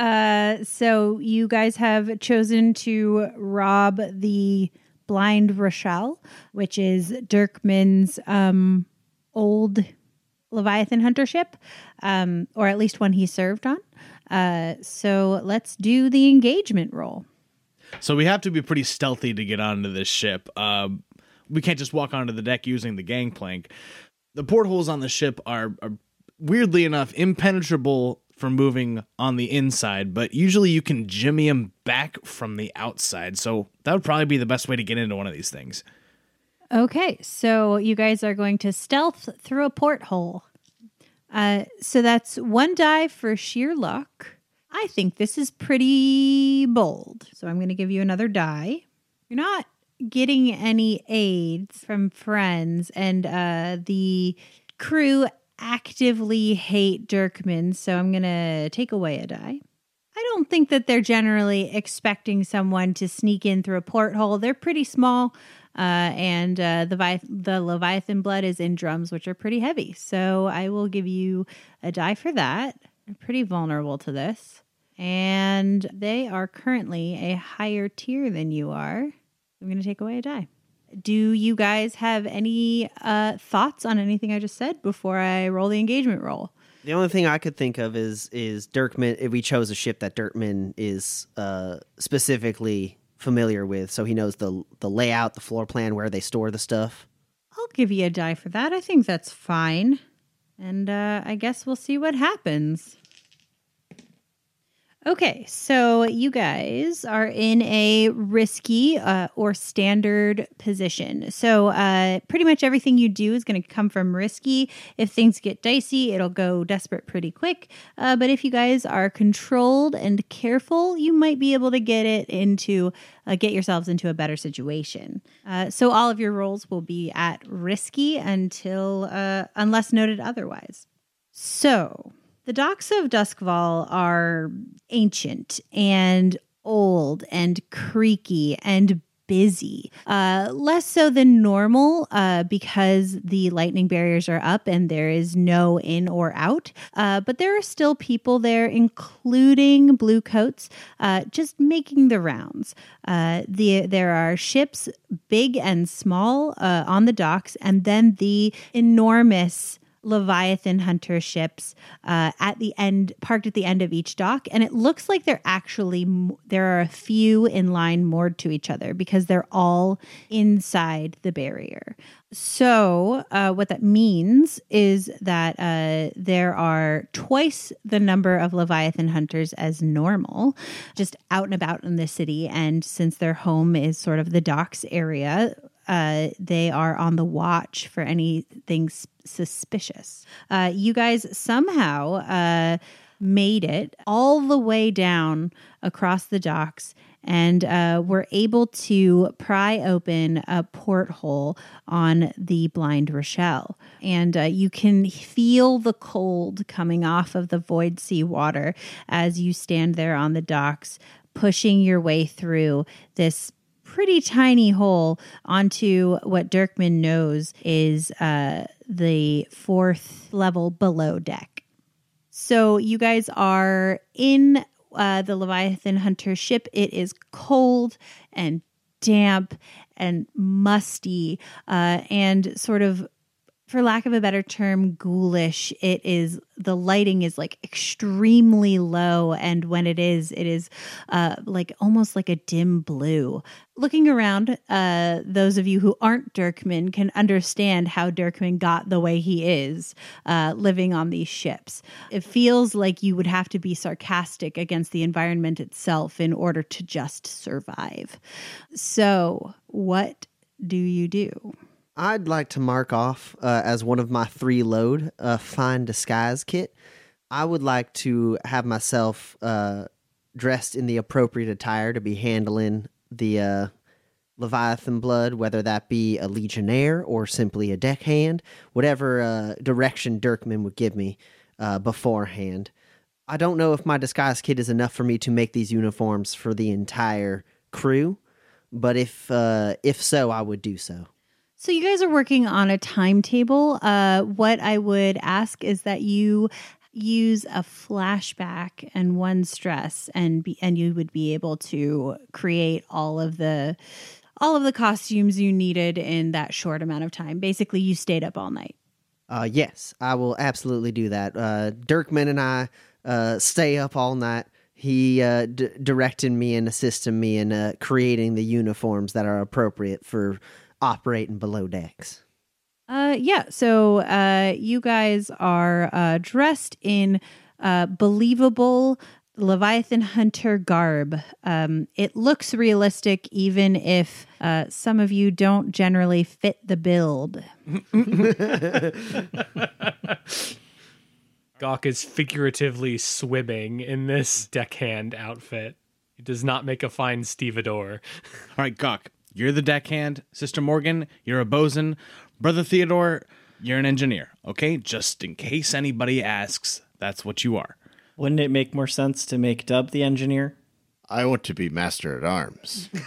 Speaker 1: Uh, so you guys have chosen to rob the Blind Rochelle, which is Dirkman's um, old Leviathan hunter ship, um, or at least one he served on. Uh, so let's do the engagement roll.
Speaker 7: So we have to be pretty stealthy to get onto this ship. Um, we can't just walk onto the deck using the gangplank. The portholes on the ship are, are weirdly enough impenetrable for moving on the inside, but usually you can jimmy them back from the outside. So that would probably be the best way to get into one of these things.
Speaker 1: Okay, so you guys are going to stealth through a porthole. Uh, so that's one die for sheer luck. I think this is pretty bold. So I'm going to give you another die. You're not getting any aids from friends, and uh, the crew actively hate Dirkman, so I'm going to take away a die. I don't think that they're generally expecting someone to sneak in through a porthole. They're pretty small, uh, and uh, the Vi- the Leviathan blood is in drums, which are pretty heavy. So I will give you a die for that. I'm pretty vulnerable to this, and they are currently a higher tier than you are. I'm going to take away a die. Do you guys have any uh, thoughts on anything I just said before I roll the engagement roll?
Speaker 2: The only thing I could think of is is Dirkman. If we chose a ship that Dirkman is uh, specifically familiar with, so he knows the the layout, the floor plan, where they store the stuff.
Speaker 1: I'll give you a die for that. I think that's fine. And uh, I guess we'll see what happens. Okay, so you guys are in a risky uh, or standard position. So, uh, pretty much everything you do is going to come from risky. If things get dicey, it'll go desperate pretty quick. Uh, but if you guys are controlled and careful, you might be able to get it into uh, get yourselves into a better situation. Uh, so, all of your rolls will be at risky until uh, unless noted otherwise. So, the docks of Doskvol are ancient and old and creaky and busy. Uh, less so than normal uh, because the lightning barriers are up and there is no in or out. Uh, but there are still people there, including blue coats, uh, just making the rounds. Uh, the there are ships, big and small, uh, on the docks, and then the enormous. Leviathan hunter ships uh, at the end, parked at the end of each dock, and it looks like they're actually there are a few in line moored to each other because they're all inside the barrier. So, uh, what that means is that uh, there are twice the number of Leviathan hunters as normal, just out and about in the city. And since their home is sort of the docks area, uh, they are on the watch for anything s- suspicious. Uh, you guys somehow uh, made it all the way down across the docks and uh, were able to pry open a porthole on the blind Rochelle. And uh, you can feel the cold coming off of the void sea water as you stand there on the docks, pushing your way through this pretty tiny hole onto what Dirkman knows is uh, the fourth level below deck. So you guys are in uh, the Leviathan Hunter ship. It is cold and damp and musty uh, and sort of for lack of a better term, ghoulish. It is the lighting is like extremely low, and when it is, it is uh, like almost like a dim blue. Looking around, uh, those of you who aren't Dirkman can understand how Dirkman got the way he is, uh, living on these ships. It feels like you would have to be sarcastic against the environment itself in order to just survive. So, what do you do?
Speaker 2: I'd like to mark off uh, as one of my three load a fine disguise kit. I would like to have myself uh, dressed in the appropriate attire to be handling the uh, Leviathan blood, whether that be a legionnaire or simply a deckhand, whatever uh, direction Dirkman would give me uh, beforehand. I don't know if my disguise kit is enough for me to make these uniforms for the entire crew, but if uh, if so, I would do so.
Speaker 1: So you guys are working on a timetable. Uh, what I would ask is that you use a flashback and one stress, and be, and you would be able to create all of the all of the costumes you needed in that short amount of time. Basically, you stayed up all night.
Speaker 2: Uh, yes, I will absolutely do that. Uh, Dirkman and I uh, stay up all night. He uh, d- directed me and assisted me in uh, creating the uniforms that are appropriate for operating below decks.
Speaker 1: Uh, yeah. So uh, you guys are uh, dressed in uh, believable Leviathan Hunter garb. Um, it looks realistic, even if uh, some of you don't generally fit the build.
Speaker 6: Gawk is figuratively swimming in this deckhand outfit. He does not make a fine stevedore.
Speaker 7: All right, Gawk, you're the deckhand. Sister Morgan, you're a bosun. Brother Theodore, you're an engineer. Okay, just in case anybody asks, that's what you are.
Speaker 4: Wouldn't it make more sense to make Dub the engineer?
Speaker 5: I want to be master at arms.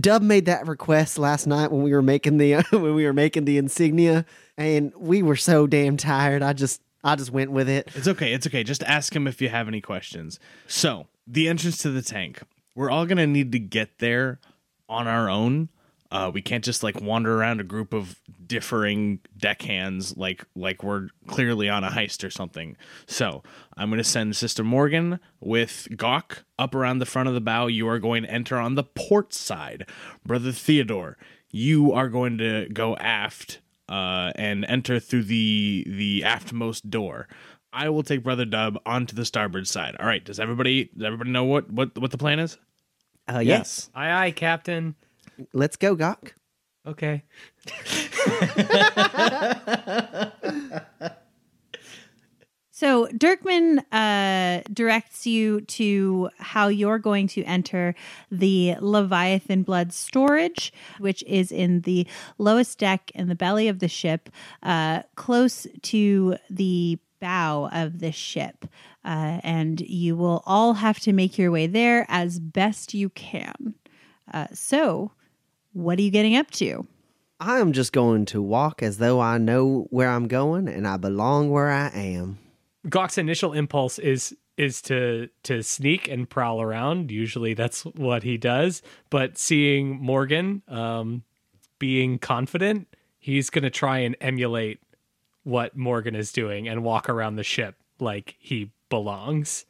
Speaker 2: Dub made that request last night when we were making the when we were making the insignia, and we were so damn tired. I just I just went with it.
Speaker 7: It's okay. It's okay. Just ask him if you have any questions. So, the entrance to the tank. We're all to need to get there on our own. Uh, we can't just like wander around a group of differing deckhands like like we're clearly on a heist or something. So I'm to send Sister Morgan with Gawk up around the front of the bow. You are going to enter on the port side, Brother Theodore. You are going to go aft uh, and enter through the the aftmost door. I will take Brother Dub onto the starboard side. All right. Does everybody does everybody know what what what the plan is?
Speaker 2: Uh, yes.
Speaker 6: Aye, aye, Captain.
Speaker 2: Let's go, Gawk.
Speaker 6: Okay.
Speaker 1: So Dirkman uh, directs you to how you're going to enter the Leviathan blood storage, which is in the lowest deck in the belly of the ship, uh, close to the bow of the ship. Uh, and you will all have to make your way there as best you can. Uh, so, what are you getting up to?
Speaker 2: I am just going to walk as though I know where I'm going and I belong where I am.
Speaker 6: Gawk's initial impulse is is to to sneak and prowl around. Usually that's what he does. But seeing Morgan um, being confident, he's gonna try and emulate what Morgan is doing and walk around the ship like he belongs.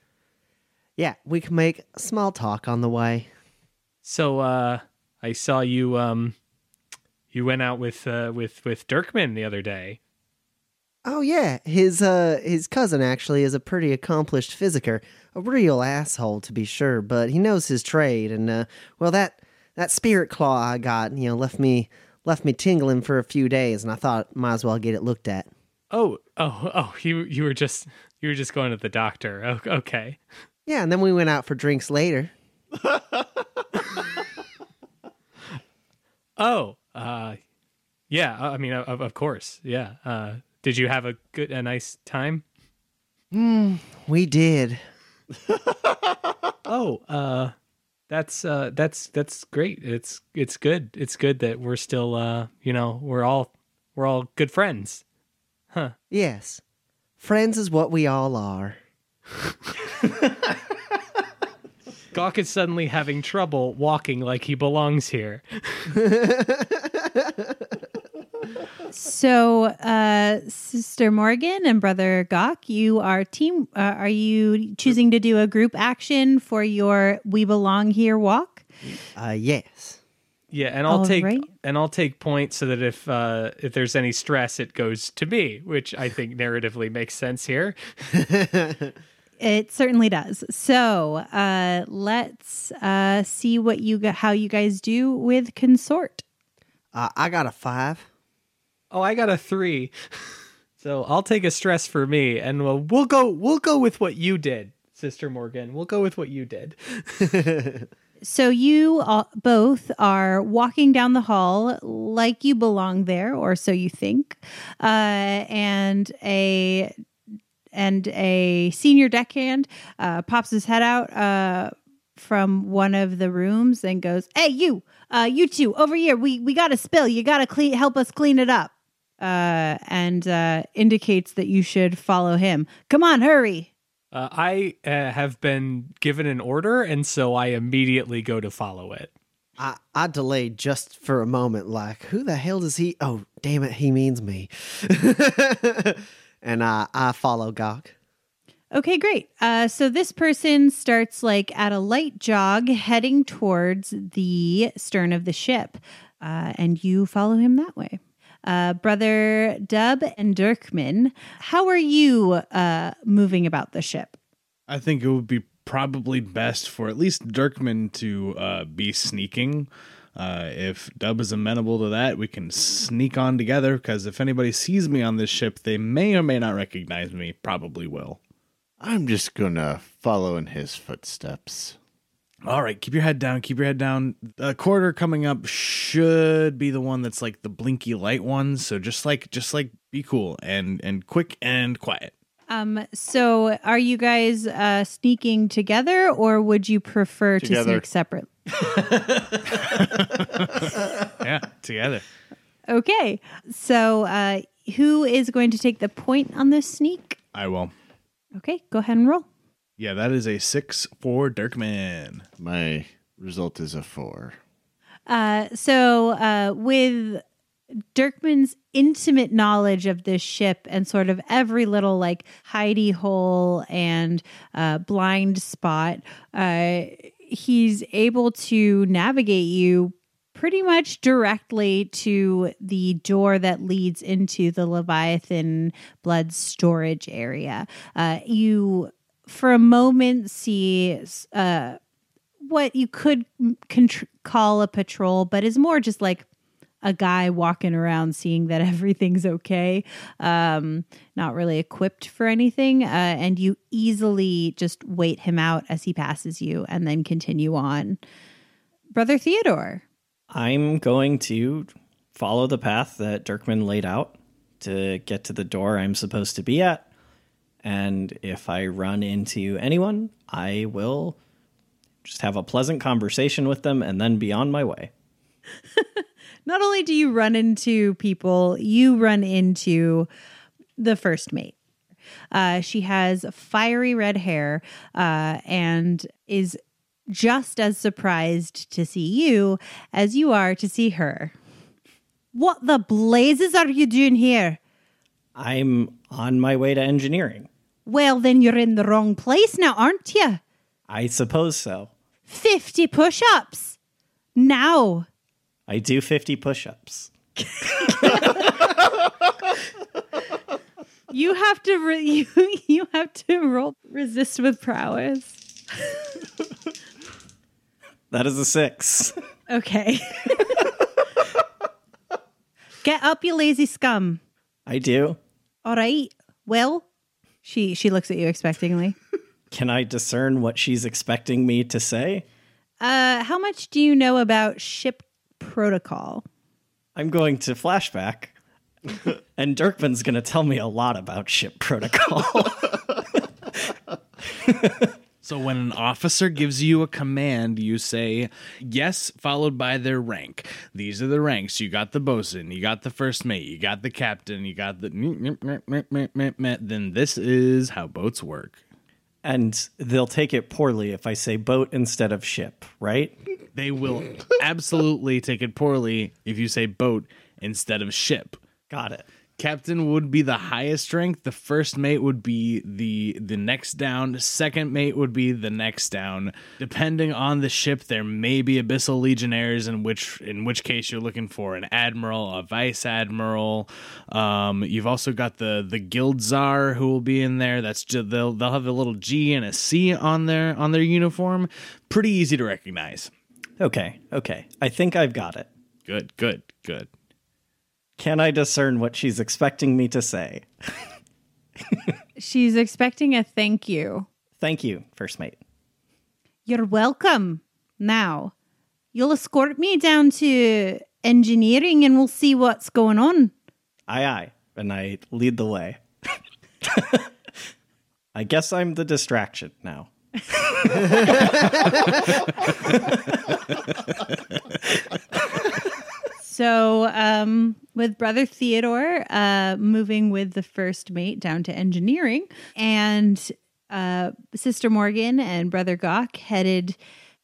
Speaker 2: Yeah, we can make small talk on the way.
Speaker 6: So uh I saw you um you went out with uh with with Dirkman the other day.
Speaker 2: Oh yeah, his uh his cousin actually is a pretty accomplished physicker, a real asshole to be sure, but he knows his trade and uh well that that spirit claw I got, you know, left me left me tingling for a few days and I thought might as well get it looked at.
Speaker 6: Oh, oh, oh, you you were just you were just going to the doctor. Okay.
Speaker 2: Yeah, and then we went out for drinks later.
Speaker 6: Oh, uh yeah, I mean of of course. Yeah. Uh did you have a good a nice time?
Speaker 2: We did.
Speaker 6: Oh, uh that's uh that's that's great. It's it's good. It's good that we're still uh you know, we're all we're all good friends.
Speaker 2: Yes. Friends is what we all are.
Speaker 6: Gawk is suddenly having trouble walking like he belongs here.
Speaker 1: So, uh, Sister Morgan and Brother Gawk, you are team. Uh, are you choosing to do a group action for your "We Belong Here" walk?
Speaker 2: Uh yes.
Speaker 6: Yeah, and I'll
Speaker 1: All
Speaker 6: take
Speaker 1: right.
Speaker 6: and I'll take points so that if uh if there's any stress it goes to me, which I think narratively makes sense here.
Speaker 1: It certainly does. So, uh, let's uh, see what you got, how you guys do with consort.
Speaker 2: Uh, I got a 5.
Speaker 6: Oh, I got a 3. So, I'll take a stress for me and we'll, we'll go we'll go with what you did, Sister Morgan. We'll go with what you did.
Speaker 1: So you all, both are walking down the hall like you belong there, or so you think. Uh, and a and a senior deckhand uh, pops his head out uh, from one of the rooms and goes, "Hey, you, uh, you two, over here. We we got a spill. You got to clean. Help us clean it up." Uh, and uh, indicates that you should follow him. Come on, hurry!
Speaker 6: Uh, I uh, have been given an order and so I immediately go to follow it.
Speaker 2: I, I delayed just for a moment, like, who the hell does he? Oh, damn it, he means me. and uh, I follow Gawk.
Speaker 1: Okay, great. Uh, so this person starts like at a light jog heading towards the stern of the ship, uh, and you follow him that way. Uh, Brother Dub and Dirkman, how are you uh, moving about the ship?
Speaker 7: I think it would be probably best for at least Dirkman to uh, be sneaking. Uh, if Dub is amenable to that, we can sneak on together. Because if anybody sees me on this ship, they may or may not recognize me. Probably will.
Speaker 5: I'm just gonna follow in his footsteps.
Speaker 7: All right, keep your head down. Keep your head down. The quarter coming up should be the one that's like the blinky light one. So just like, just like, be cool and and quick and quiet.
Speaker 1: Um, so are you guys uh, sneaking together, or would you prefer to sneak separately?
Speaker 7: Yeah, together.
Speaker 1: Okay, so uh, who is going to take the point on this sneak?
Speaker 7: I will.
Speaker 1: Okay, go ahead and roll.
Speaker 7: Yeah, that is a six for Dirkman.
Speaker 5: My result is a four.
Speaker 1: Uh, so, uh, with Dirkman's intimate knowledge of this ship and sort of every little like hidey hole and uh, blind spot, uh, he's able to navigate you pretty much directly to the door that leads into the Leviathan blood storage area. Uh, you, for a moment, see uh, what you could contr- call a patrol, but is more just like a guy walking around seeing that everything's okay, um, not really equipped for anything. Uh, and you easily just wait him out as he passes you and then continue on. Brother Theodore.
Speaker 4: I'm going to follow the path that Dirkman laid out to get to the door I'm supposed to be at. And if I run into anyone, I will just have a pleasant conversation with them and then be on my way.
Speaker 1: Not only do you run into people, you run into the first mate. Uh, she has fiery red hair uh, and is just as surprised to see you as you are to see her. What the blazes are you doing here?
Speaker 4: I'm on my way to engineering.
Speaker 1: Well, then you're in the wrong place now, aren't you?
Speaker 4: I suppose so.
Speaker 1: 50 push ups. Now.
Speaker 4: I do 50 push ups.
Speaker 1: You have to re- you, you have to roll resist with prowess.
Speaker 4: That is a six.
Speaker 1: Okay. Get up, you lazy scum.
Speaker 4: I do.
Speaker 1: All right. Well, she she looks at you expectingly.
Speaker 4: Can I discern what she's expecting me to say?
Speaker 1: Uh, how much do you know about ship protocol?
Speaker 4: I'm going to flashback, and Dirkman's going to tell me a lot about ship protocol.
Speaker 7: So when an officer gives you a command, you say yes, followed by their rank. These are the ranks. You got the bosun, you got the first mate, you got the captain, you got the. Then this is how boats work.
Speaker 4: and they'll take it poorly if I say boat instead of ship, right?
Speaker 7: They will absolutely take it poorly if you say boat instead of ship.
Speaker 4: Got it.
Speaker 7: Captain would be the highest rank. The first mate would be the the next down. Second mate would be the next down. Depending on the ship, there may be abyssal legionnaires, in which in which case you're looking for an admiral, a vice admiral. Um, you've also got the the guild czar who will be in there. That's just, they'll they'll have a little G and a C on their on their uniform. Pretty easy to recognize.
Speaker 4: Okay, okay. I think I've got it.
Speaker 7: Good, good, good.
Speaker 4: Can I discern what she's expecting me to say?
Speaker 1: She's expecting a thank you.
Speaker 4: Thank you, first mate.
Speaker 1: You're welcome. Now, you'll escort me down to engineering and we'll see what's going on.
Speaker 4: Aye, aye. And I lead the way. I guess I'm the distraction now.
Speaker 1: So, um, with Brother Theodore uh, moving with the first mate down to engineering, and uh, Sister Morgan and Brother Gawk headed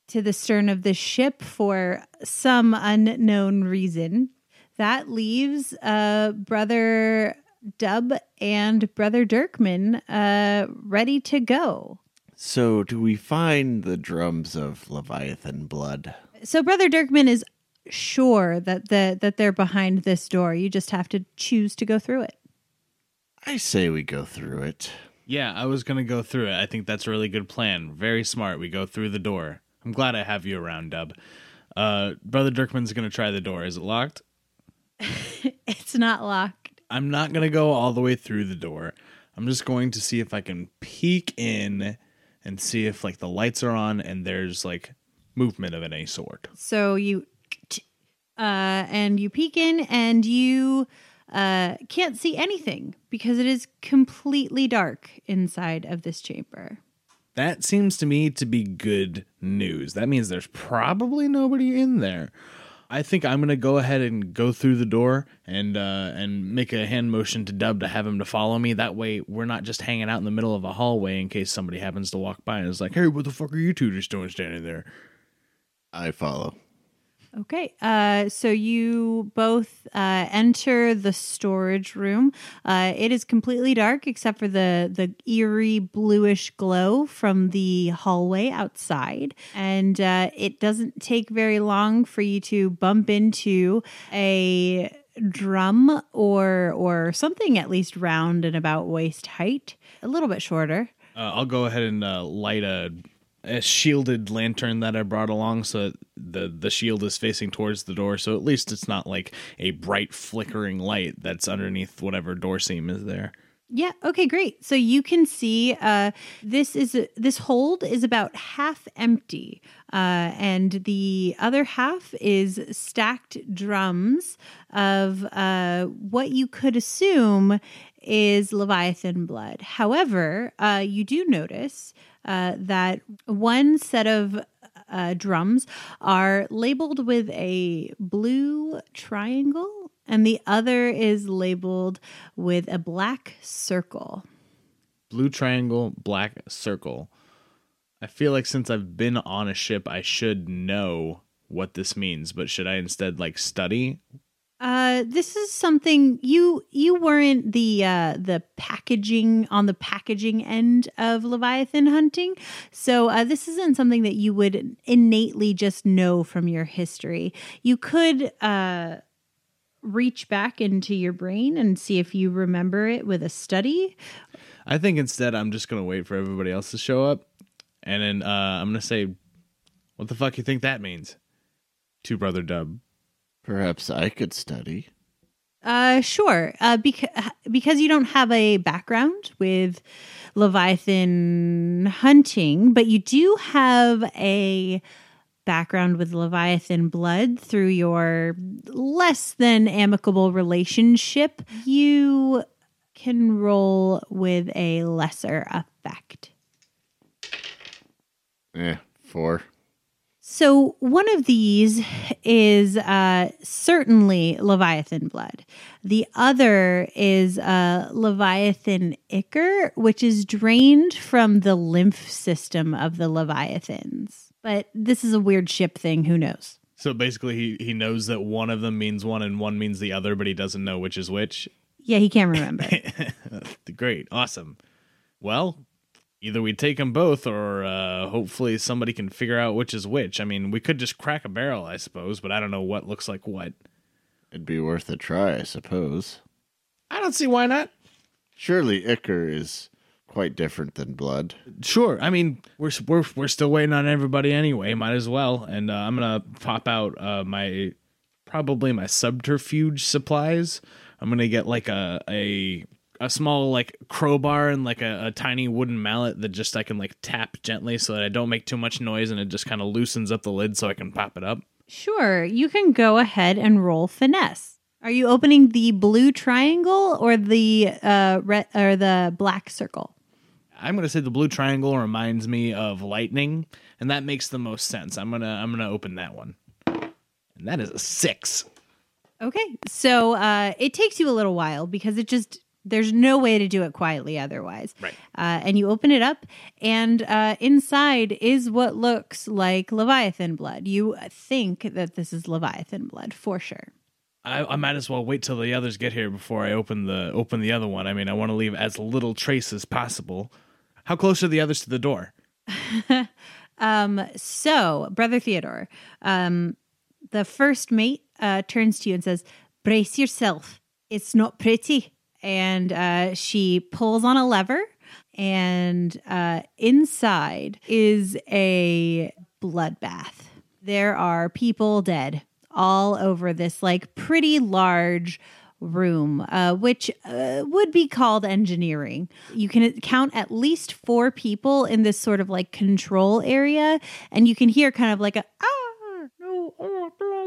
Speaker 1: to the stern of the ship for some unknown reason. That leaves uh, Brother Dub and Brother Dirkman uh, ready to go.
Speaker 5: So, do we find the drums of Leviathan blood?
Speaker 1: So Brother Dirkman is sure that the, that they're behind this door. You just have to choose to go through it.
Speaker 5: I say we go through it.
Speaker 7: Yeah, I was gonna go through it. I think that's a really good plan. Very smart. We go through the door. I'm glad I have you around, Dub. Uh, Brother Dirkman's gonna try the door. Is it locked?
Speaker 1: It's not locked.
Speaker 7: I'm not gonna go all the way through the door. I'm just going to see if I can peek in and see if like the lights are on and there's like movement of any sort.
Speaker 1: So you uh and you peek in and you uh can't see anything because it is completely dark inside of this chamber.
Speaker 7: That seems to me to be good news. That means there's probably nobody in there. I think I'm gonna go ahead and go through the door and uh, and make a hand motion to Dub to have him to follow me. That way, we're not just hanging out in the middle of a hallway in case somebody happens to walk by and is like, "Hey, what the fuck are you two just doing standing there?"
Speaker 5: I follow.
Speaker 1: Okay, uh, so you both uh, enter the storage room. Uh, it is completely dark except for the the eerie bluish glow from the hallway outside, and uh, it doesn't take very long for you to bump into a drum or or something at least round and about waist height, a little bit shorter.
Speaker 7: Uh, I'll go ahead and uh, light a, a shielded lantern that I brought along, so the the shield is facing towards the door. So at least it's not like a bright flickering light that's underneath whatever door seam is there.
Speaker 1: Yeah. Okay. Great. So you can see uh, this is this hold is about half empty, uh, and the other half is stacked drums of uh, what you could assume is Leviathan blood. However, uh, you do notice uh, that one set of uh, drums are labeled with a blue triangle, and the other is labeled with a black circle.
Speaker 7: Blue triangle, black circle. I feel like since I've been on a ship, I should know what this means, but should I instead like study?
Speaker 1: Uh, this is something you you weren't the uh, the packaging on the packaging end of Leviathan hunting, so uh, this isn't something that you would innately just know from your history. You could uh, reach back into your brain and see if you remember it with a study.
Speaker 7: I think instead I'm just gonna wait for everybody else to show up, and then uh, I'm gonna say, "What the fuck you think that means?" To brother Dub.
Speaker 5: Perhaps I could study.
Speaker 1: Uh, sure. Uh, because because you don't have a background with Leviathan hunting, but you do have a background with Leviathan blood through your less than amicable relationship. You can roll with a lesser effect.
Speaker 5: Eh, four.
Speaker 1: So one of these is uh, certainly Leviathan blood. The other is uh, Leviathan ichor, which is drained from the lymph system of the Leviathans. But this is a weird ship thing. Who knows?
Speaker 7: So basically, he he knows that one of them means one and one means the other, but he doesn't know which is which.
Speaker 1: Yeah, he can't remember.
Speaker 7: Great, awesome. Well, either we take them both, or uh, hopefully somebody can figure out which is which. I mean, we could just crack a barrel, I suppose, but I don't know what looks like what.
Speaker 5: It'd be worth a try, I suppose.
Speaker 7: I don't see why not.
Speaker 5: Surely ichor is quite different than blood.
Speaker 7: Sure. I mean, we're we're we're still waiting on everybody anyway. Might as well. And uh, I'm gonna pop out uh, my probably my subterfuge supplies. I'm gonna get like a a a small like crowbar and like a, a tiny wooden mallet that just I can like tap gently so that I don't make too much noise and it just kind of loosens up the lid so I can pop it up.
Speaker 1: sure, you can go ahead and roll finesse. Are you opening the blue triangle or the uh, red or the black circle?
Speaker 7: I'm gonna say the blue triangle reminds me of lightning, and that makes the most sense. I'm gonna I'm gonna open that one, and that is a six.
Speaker 1: Okay. So uh, it takes you a little while because it just, there's no way to do it quietly otherwise.
Speaker 7: Right.
Speaker 1: Uh, and you open it up, and uh, inside is what looks like Leviathan blood. You think that this is Leviathan blood for sure.
Speaker 7: I, I might as well wait till the others get here before I open the open the other one. I mean, I want to leave as little trace as possible. How close are the others to the door?
Speaker 1: Um, so, Brother Theodore, um, the first mate uh, turns to you and says, Brace yourself. It's not pretty. And uh, she pulls on a lever, and uh, inside is a bloodbath. There are people dead all over this, like, pretty large room, uh, which uh, would be called engineering. You can count at least four people in this sort of like control area, and you can hear kind of like a ah no oh, blah, blah,"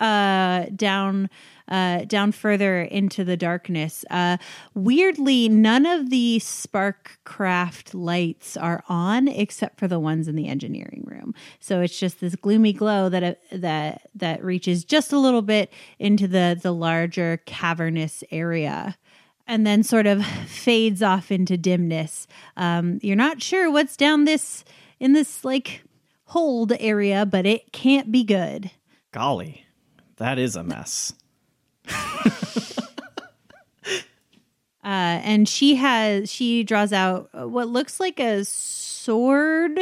Speaker 1: uh, down. Uh, down further into the darkness. Uh, weirdly, none of the spark craft lights are on except for the ones in the engineering room. So it's just this gloomy glow that uh, that that reaches just a little bit into the the larger cavernous area and then sort of fades off into dimness. Um, you're not sure what's down this in this like hold area, but it can't be good.
Speaker 4: Golly, that is a mess.
Speaker 1: Uh, and she has she draws out what looks like a sword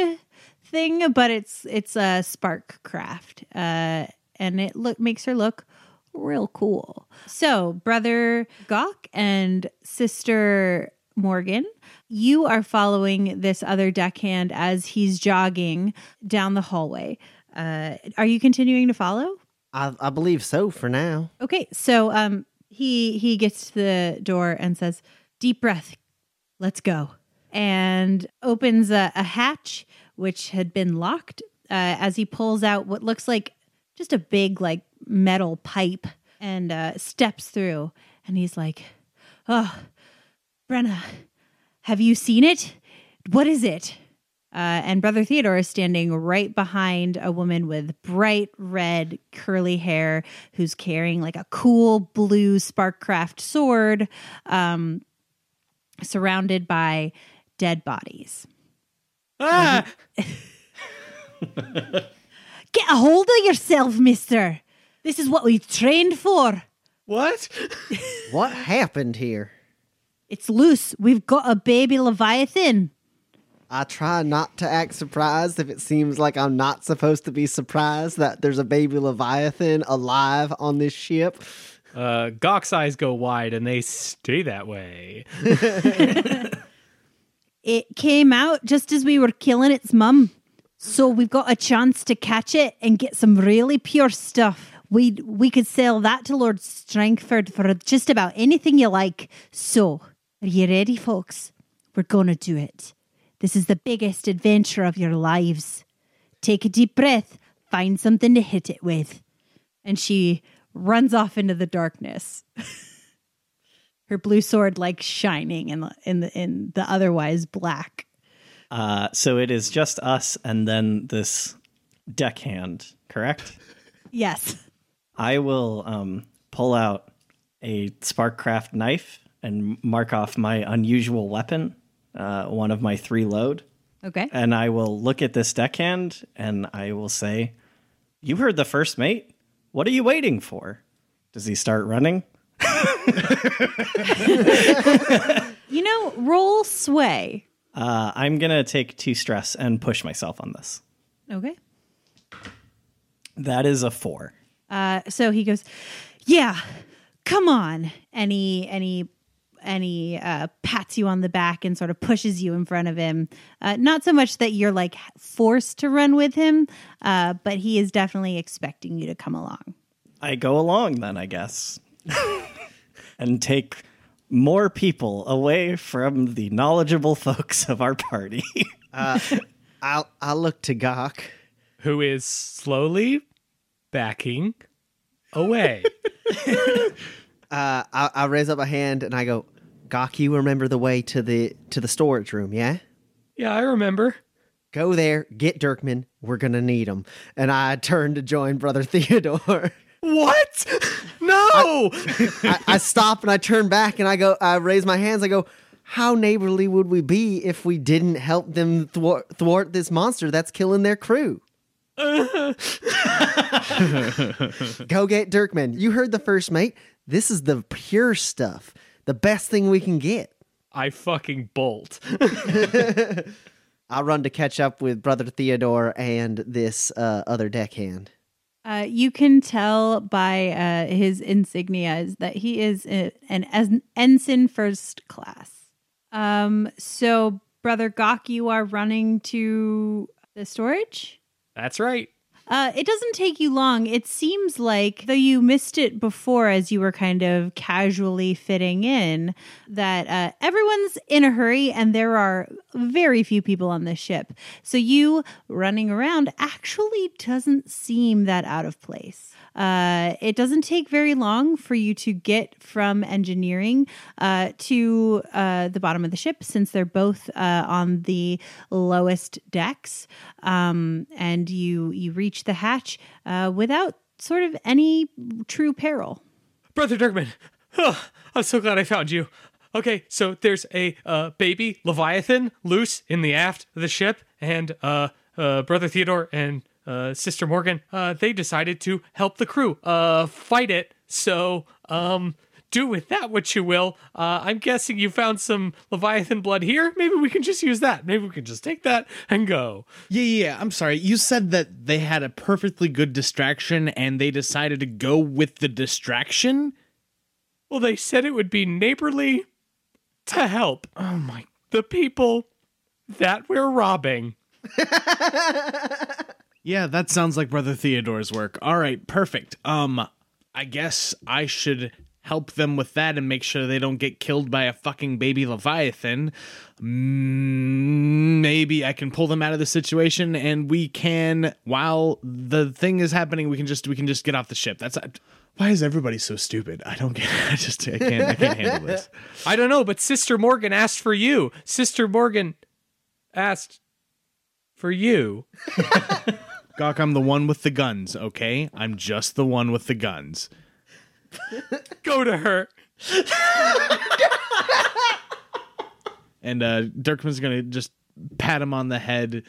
Speaker 1: thing, but it's it's a spark craft, uh, and it look makes her look real cool. So, brother Gawk and sister Morgan, you are following this other deckhand as he's jogging down the hallway. Uh, are you continuing to follow?
Speaker 2: I, I believe so for now.
Speaker 1: Okay, so um he he gets to the door and says, "Deep breath. Let's go." And opens a, a hatch which had been locked uh, as he pulls out what looks like just a big like metal pipe and uh, steps through and he's like, "Oh, Brenna, have you seen it? What is it?" Uh, and Brother Theodore is standing right behind a woman with bright red curly hair who's carrying like a cool blue Sparkcraft sword, um, surrounded by dead bodies.
Speaker 6: Ah!
Speaker 1: Get a hold of yourself, mister. This is what we trained for.
Speaker 6: What?
Speaker 2: What happened here?
Speaker 1: It's loose. We've got a baby Leviathan.
Speaker 2: I try not to act surprised if it seems like I'm not supposed to be surprised that there's a baby Leviathan alive on this ship.
Speaker 6: Uh, Gawk's eyes go wide and they stay that way.
Speaker 1: It came out just as we were killing its mum. So we've got a chance to catch it and get some really pure stuff. We we could sell that to Lord Strangford for just about anything you like. So, are you ready, folks? We're gonna do it. This is the biggest adventure of your lives. Take a deep breath, find something to hit it with. And she runs off into the darkness. Her blue sword like shining in the in the in the otherwise black.
Speaker 4: Uh, so it is just us and then this deckhand, correct?
Speaker 1: Yes.
Speaker 4: I will um, pull out a Sparkcraft knife and mark off my unusual weapon, uh, one of my three load.
Speaker 1: Okay.
Speaker 4: And I will look at this deckhand and I will say, You heard the first mate. What are you waiting for? Does he start running?
Speaker 1: You know, roll sway.
Speaker 4: Uh, I'm going to take two stress and push myself on this.
Speaker 1: Okay.
Speaker 4: That is a four.
Speaker 1: Uh, so he goes, "Yeah, come on," and he and he and he uh, pats you on the back and sort of pushes you in front of him. Uh, not so much that you're like forced to run with him, uh, but he is definitely expecting you to come along.
Speaker 4: I go along then, I guess, and take more people away from the knowledgeable folks of our party.
Speaker 2: I'll I'll look to Gawk.
Speaker 6: Who is slowly backing away.
Speaker 2: Uh, I, I raise up a hand and I go, Gawk, you remember the way to the to the storage room, yeah?
Speaker 6: yeah, I remember.
Speaker 2: Go there, get Dirkman. We're gonna need him. And I turn to join Brother Theodore.
Speaker 6: What? No!
Speaker 2: I, I stop and I turn back and I go. I raise my hands. I go. How neighborly would we be if we didn't help them thwart, thwart this monster that's killing their crew? Go get Dirkman. You heard the first mate. This is the pure stuff. The best thing we can get.
Speaker 6: I fucking bolt.
Speaker 2: I'll run to catch up with Brother Theodore and this uh, other deckhand.
Speaker 1: Uh, you can tell by uh, his insignias that he is a, an en- ensign first class. Um, so, Brother Gawk, you are running to the storage?
Speaker 6: That's right.
Speaker 1: Uh, it doesn't take you long. It seems like, though you missed it before as you were kind of casually fitting in, that uh, everyone's in a hurry and there are very few people on this ship. So you running around actually doesn't seem that out of place. Uh, it doesn't take very long for you to get from engineering uh, to uh, the bottom of the ship since they're both uh, on the lowest decks. Um, and you you reach the hatch uh, without sort of any true peril.
Speaker 6: Brother Dirkman. Oh, I'm so glad I found you. Okay, so there's a uh, baby Leviathan loose in the aft of the ship, and Brother Theodore and uh, Sister Morgan, uh, they decided to help the crew, uh, fight it. So, um, do with that what you will. Uh, I'm guessing you found some Leviathan blood here. Maybe we can just use that. Maybe we can just take that and go.
Speaker 7: Yeah, yeah, yeah. I'm sorry. You said that they had a perfectly good distraction and they decided to go with the distraction?
Speaker 6: Well, they said it would be neighborly to help
Speaker 7: Oh my.
Speaker 6: the people that we're robbing.
Speaker 7: Yeah, that sounds like Brother Theodore's work. All right, perfect. Um, I guess I should help them with that and make sure they don't get killed by a fucking baby Leviathan. Mm, maybe I can pull them out of the situation and we can while the thing is happening we can just we can just get off the ship. That's why is everybody so stupid? I don't get I just I can't I can't handle this.
Speaker 6: I don't know, but Sister Morgan asked for you. Sister Morgan asked for you.
Speaker 7: Gawk, I'm the one with the guns, okay? I'm just the one with the guns.
Speaker 6: Go to her.
Speaker 7: and uh Dirkman's gonna just pat him on the head,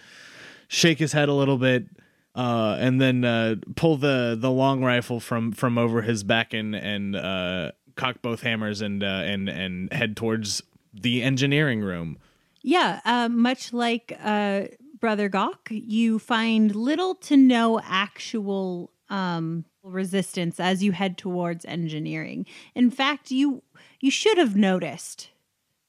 Speaker 7: shake his head a little bit, uh, and then uh, pull the the long rifle from from over his back and and uh, cock both hammers and uh, and and head towards the engineering room.
Speaker 1: Yeah, uh, much like uh, Brother Gawk, you find little to no actual um, resistance as you head towards engineering. In fact, you you should have noticed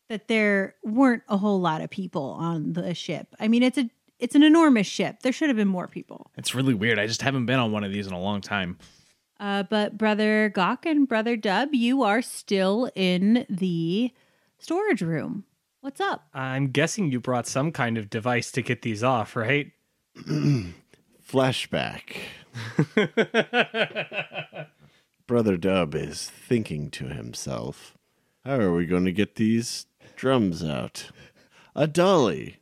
Speaker 1: that there weren't a whole lot of people on the ship. I mean, it's a it's an enormous ship. There should have been more people.
Speaker 7: It's really weird. I just haven't been on one of these in a long time.
Speaker 1: Uh, but Brother Gawk and Brother Dub, you are still in the storage room. What's up?
Speaker 6: I'm guessing you brought some kind of device to get these off, right?
Speaker 5: Flashback. Brother Dub is thinking to himself, How are we going to get these drums out? A dolly.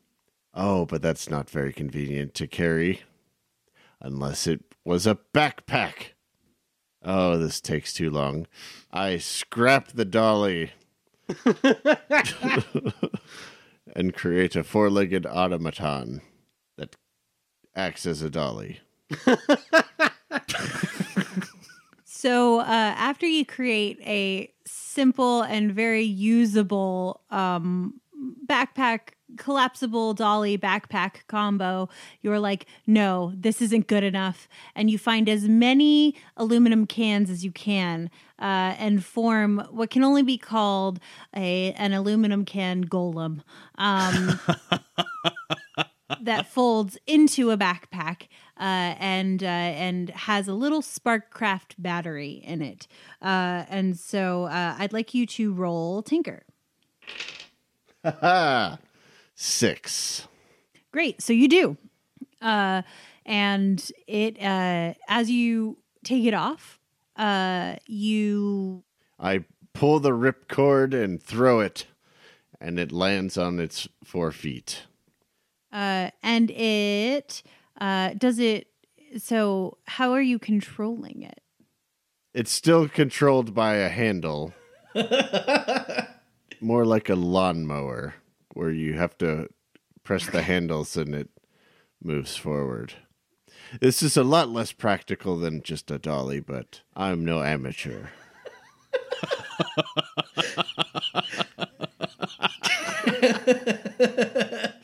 Speaker 5: Oh, but that's not very convenient to carry. Unless it was a backpack. Oh, this takes too long. I scrap the dolly and create a four legged automaton that acts as a dolly.
Speaker 1: So uh, after you create a simple and very usable um, backpack, collapsible dolly backpack combo, you're like, no, this isn't good enough. And you find as many aluminum cans as you can uh, and form what can only be called a an aluminum can golem. Um, that folds into a backpack uh, and uh, and has a little Sparkcraft battery in it. Uh, and so uh, I'd like you to roll Tinker.
Speaker 5: Ha Six.
Speaker 1: Great, so you do, uh, and it uh, as you take it off, uh, you
Speaker 5: I pull the ripcord and throw it, and it lands on its four feet.
Speaker 1: uh, and it uh, does it. So how are you controlling it?
Speaker 5: It's still controlled by a handle. More like a lawnmower, where you have to press the handles and it moves forward. This is a lot less practical than just a dolly, but I'm no amateur.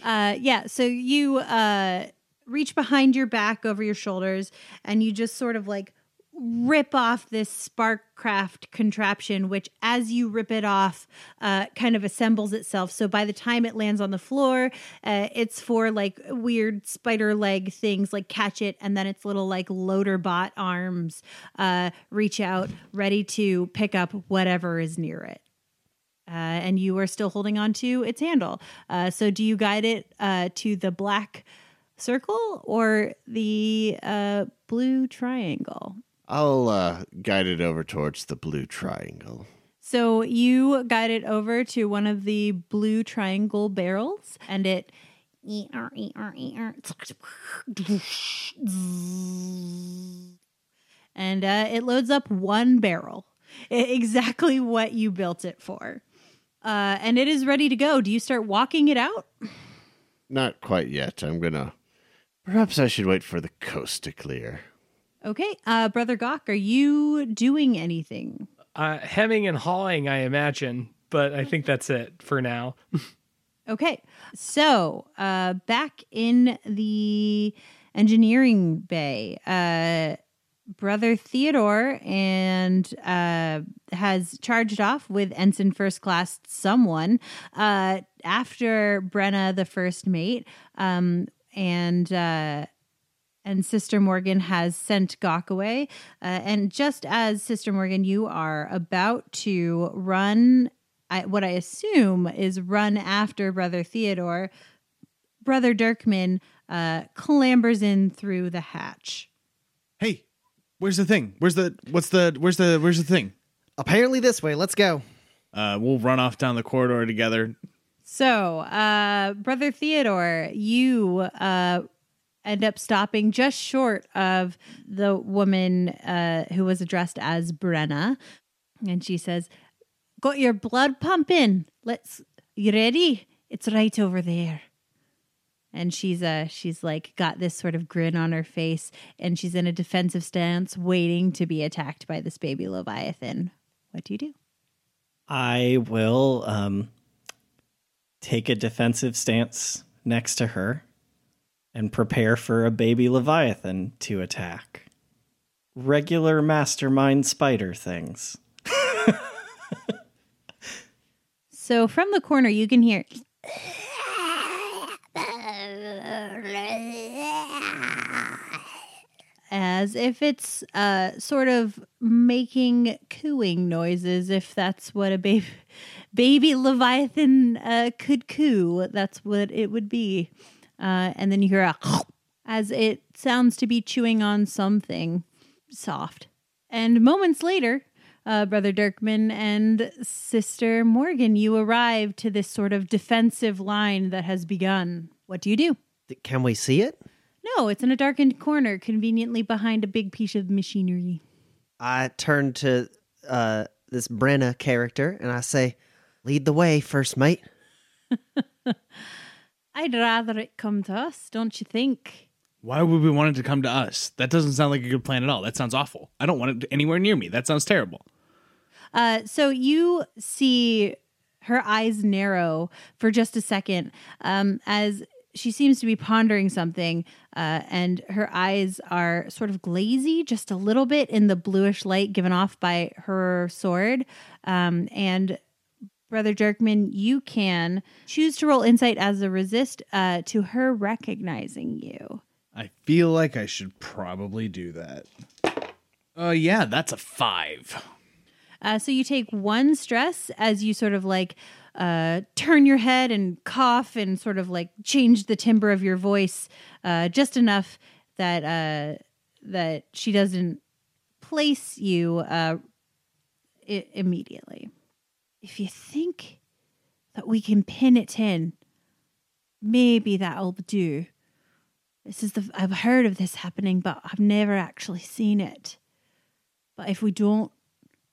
Speaker 1: Uh, yeah. So you uh, reach behind your back over your shoulders and you just sort of like rip off this Sparkcraft contraption, which as you rip it off, uh, kind of assembles itself. So by the time it lands on the floor, uh, it's for like weird spider leg things like catch it, and then its little like loader bot arms uh, reach out, ready to pick up whatever is near it. Uh, and you are still holding on to its handle. Uh, so, do you guide it uh, to the black circle or the blue triangle?
Speaker 5: I'll uh, guide it over towards the blue triangle.
Speaker 1: So, you guide it over to one of the blue triangle barrels, and it. And uh, it loads up one barrel, exactly what you built it for. Uh, and it is ready to go. Do you start walking it out?
Speaker 5: Not quite yet. I'm gonna Perhaps I should wait for the coast to clear.
Speaker 1: Okay, uh, Brother Gawk, are you doing anything?
Speaker 6: Uh, hemming and hawing, I imagine, but I think that's it for now.
Speaker 1: Okay, so uh, back in the engineering bay, uh, Brother Theodore and uh, has charged off with Ensign First Class someone uh, after Brenna, the first mate, um, and uh, and Sister Morgan has sent Gawk away. Uh, and just as Sister Morgan, you are about to run, I, what I assume is run after Brother Theodore, Brother Dirkman uh, clambers in through the hatch.
Speaker 7: Hey, where's the thing? Where's the what's the where's the where's the thing?
Speaker 2: Apparently, this way. Let's go.
Speaker 7: Uh, we'll run off down the corridor together.
Speaker 1: So, uh, Brother Theodore, you uh, end up stopping just short of the woman uh, who was addressed as Brenna. And she says, Got your blood pumping. Let's, you ready? It's right over there. And she's uh she's like got this sort of grin on her face and she's in a defensive stance waiting to be attacked by this baby leviathan. What do you do?
Speaker 4: I will um, take a defensive stance next to her and prepare for a baby leviathan to attack. Regular mastermind spider things.
Speaker 1: So from the corner you can hear as if it's uh, sort of making cooing noises, if that's what a baby baby leviathan uh, could coo. That's what it would be. Uh, and then you hear a as it sounds to be chewing on something soft. And moments later, uh, Brother Dirkman and Sister Morgan, you arrive to this sort of defensive line that has begun. What do you do?
Speaker 2: Can we see it?
Speaker 1: No, it's in a darkened corner, conveniently behind a big piece of machinery.
Speaker 2: I turn to uh, this Brenna character and I say, "Lead the way, first mate."
Speaker 1: I'd rather it come to us, don't you think?
Speaker 7: Why would we want it to come to us? That doesn't sound like a good plan at all. That sounds awful. I don't want it anywhere near me. That sounds terrible.
Speaker 1: Uh, so you see her eyes narrow for just a second um, as she seems to be pondering something, uh, and her eyes are sort of glazy, just a little bit in the bluish light given off by her sword. Um, and Brother Dirkman, you can choose to roll insight as a resist uh, to her recognizing you.
Speaker 7: I feel like I should probably do that. Uh, yeah, that's a five.
Speaker 1: Uh, so you take one stress as you sort of like uh, turn your head and cough and sort of like change the timbre of your voice uh, just enough that uh, that she doesn't place you uh, I- immediately. If you think that we can pin it in, maybe that'll do. This is the I've heard of this happening, but I've never actually seen it. But if we don't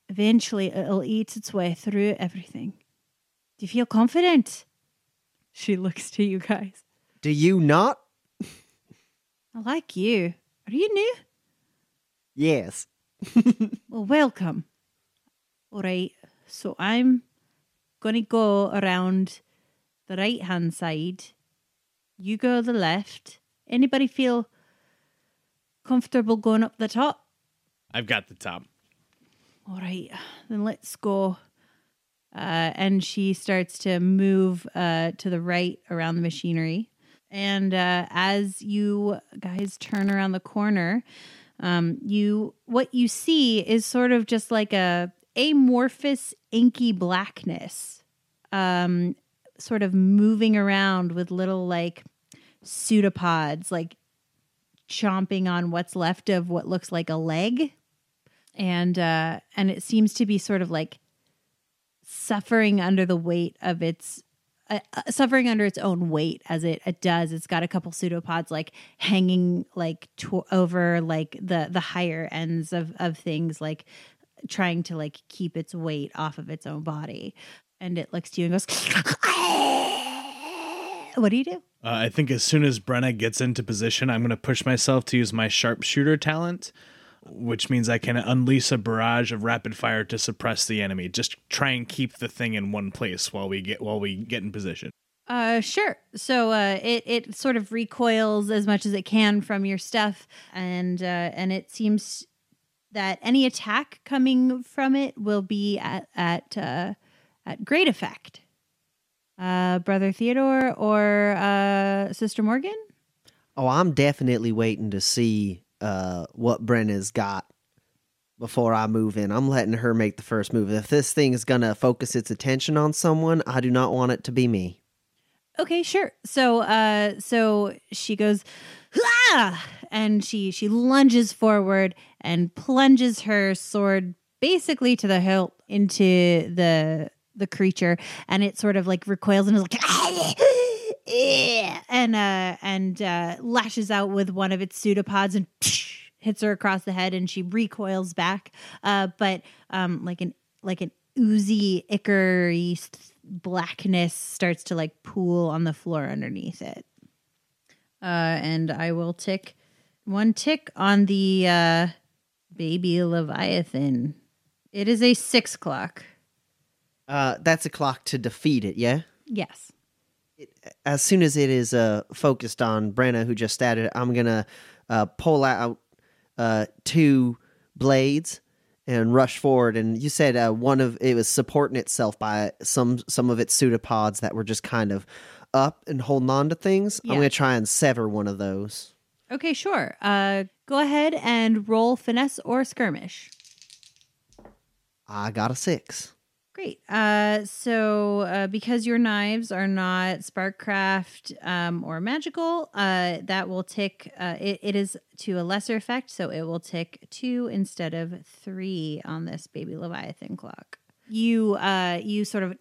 Speaker 1: eventually it'll eat its way through everything. Do you feel confident? She looks to you guys.
Speaker 2: Do you not?
Speaker 1: I like you. Are you new?
Speaker 2: Yes.
Speaker 1: Well, welcome. All right. So I'm going to go around the right hand side. You go the left. Anybody feel comfortable going up the top?
Speaker 7: I've got the top.
Speaker 1: All right, then let's go. Uh, and she starts to move uh, to the right around the machinery. And uh, as you guys turn around the corner, um, you what you see is sort of just like a amorphous, inky blackness, um, sort of moving around with little like pseudopods, like chomping on what's left of what looks like a leg. And uh and it seems to be sort of like suffering under the weight of its uh, uh, suffering under its own weight as it, it does. It's got a couple pseudopods like hanging like to- over like the the higher ends of of things like trying to like keep its weight off of its own body and it looks to you and goes what do you do
Speaker 7: Uh, I think as soon as Brenna gets into position, I'm going to push myself to use my sharpshooter talent, which means I can unleash a barrage of rapid fire to suppress the enemy. Just try and keep the thing in one place while we get while we get in position.
Speaker 1: Uh, sure. So uh, it it sort of recoils as much as it can from your stuff, and uh, and it seems that any attack coming from it will be at at uh, at great effect. Uh, Brother Theodore or uh, Sister Morgan?
Speaker 2: Oh, I'm definitely waiting to see uh, what Brenna's got before I move in. I'm letting her make the first move. If this thing is going to focus its attention on someone, I do not want it to be me.
Speaker 1: Okay, sure. So uh so she goes ah! and she she lunges forward and plunges her sword basically to the hilt into the the creature. And it sort of like recoils and is like and uh and uh lashes out with one of its pseudopods and hits her across the head and she recoils back. Uh but um like an like an oozy ichor blackness starts to like pool on the floor underneath it. Uh and i will tick one tick on the uh baby leviathan it is a six clock
Speaker 2: Uh, that's a clock to defeat it, yeah?
Speaker 1: yes
Speaker 2: As soon as it is uh, focused on Brenna, who just started, I'm going to uh, pull out uh, two blades and rush forward. And you said uh, one of it was supporting itself by some some of its pseudopods that were just kind of up and holding on to things. I'm going to try and sever one of those.
Speaker 1: okay sure uh go ahead and roll finesse or skirmish
Speaker 2: I got a six.
Speaker 1: Great. Uh, so, uh, because your knives are not Sparkcraft um, or magical, uh, that will tick. Uh, it, it is to a lesser effect, so it will tick two instead of three on this baby Leviathan clock. You, uh, you sort of,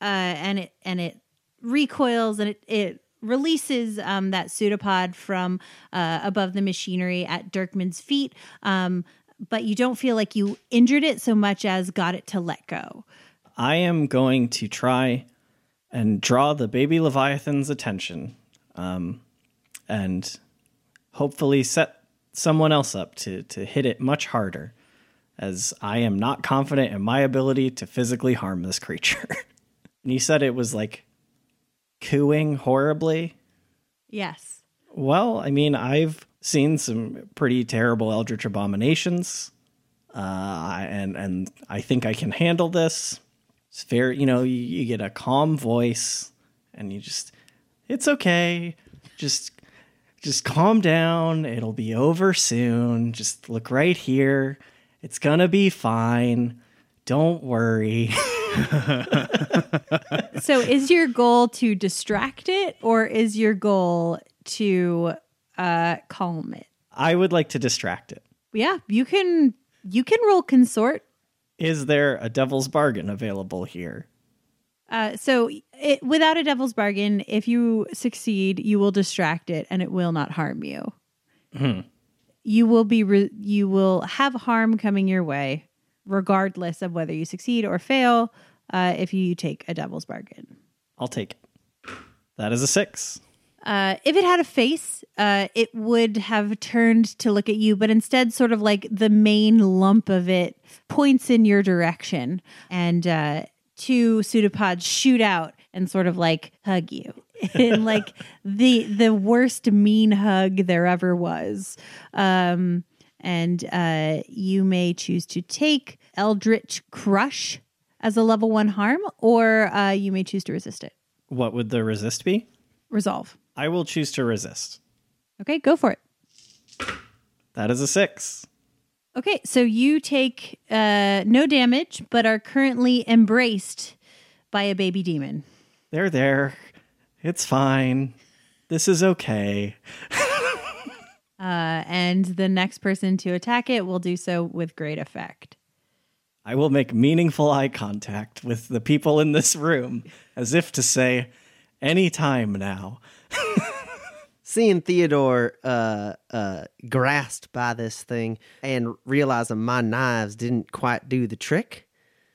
Speaker 1: uh, and it and it recoils and it it releases um, that pseudopod from uh, above the machinery at Dirkman's feet. Um, but you don't feel like you injured it so much as got it to let go.
Speaker 4: I am going to try and draw the baby Leviathan's attention um, and hopefully set someone else up to, to hit it much harder, as I am not confident in my ability to physically harm this creature. and you said it was like cooing horribly.
Speaker 1: Yes.
Speaker 4: Well, I mean, I've seen some pretty terrible Eldritch abominations, uh, and and I think I can handle this. It's very, you know, you, you get a calm voice, and you just, it's okay, just, just calm down. It'll be over soon. Just look right here. It's gonna be fine. Don't worry.
Speaker 1: So is your goal to distract it or is your goal to uh calm it?
Speaker 4: I would like to distract it.
Speaker 1: Yeah, you can you can roll consort.
Speaker 4: Is there a devil's bargain available here?
Speaker 1: Uh so it without a devil's bargain, if you succeed, you will distract it and it will not harm you. You will be re- you will have harm coming your way regardless of whether you succeed or fail uh if you take a devil's bargain.
Speaker 4: I'll take it. That is a six.
Speaker 1: Uh, if it had a face, uh, it would have turned to look at you, but instead, sort of like the main lump of it points in your direction, and uh, two pseudopods shoot out and sort of like hug you in like the the worst mean hug there ever was. Um, and uh, you may choose to take Eldritch Crush as a level one harm, or uh, you may choose to resist it.
Speaker 4: What would the resist be?
Speaker 1: Resolve.
Speaker 4: I will choose to resist.
Speaker 1: Okay, go for it.
Speaker 4: That is a six.
Speaker 1: Okay, so you take uh, no damage, but are currently embraced by a baby demon.
Speaker 4: There, there. It's fine. This is okay.
Speaker 1: Uh, and the next person to attack it will do so with great effect.
Speaker 4: I will make meaningful eye contact with the people in this room as if to say, any time now.
Speaker 2: Seeing Theodore uh, uh, grasped by this thing and realizing my knives didn't quite do the trick,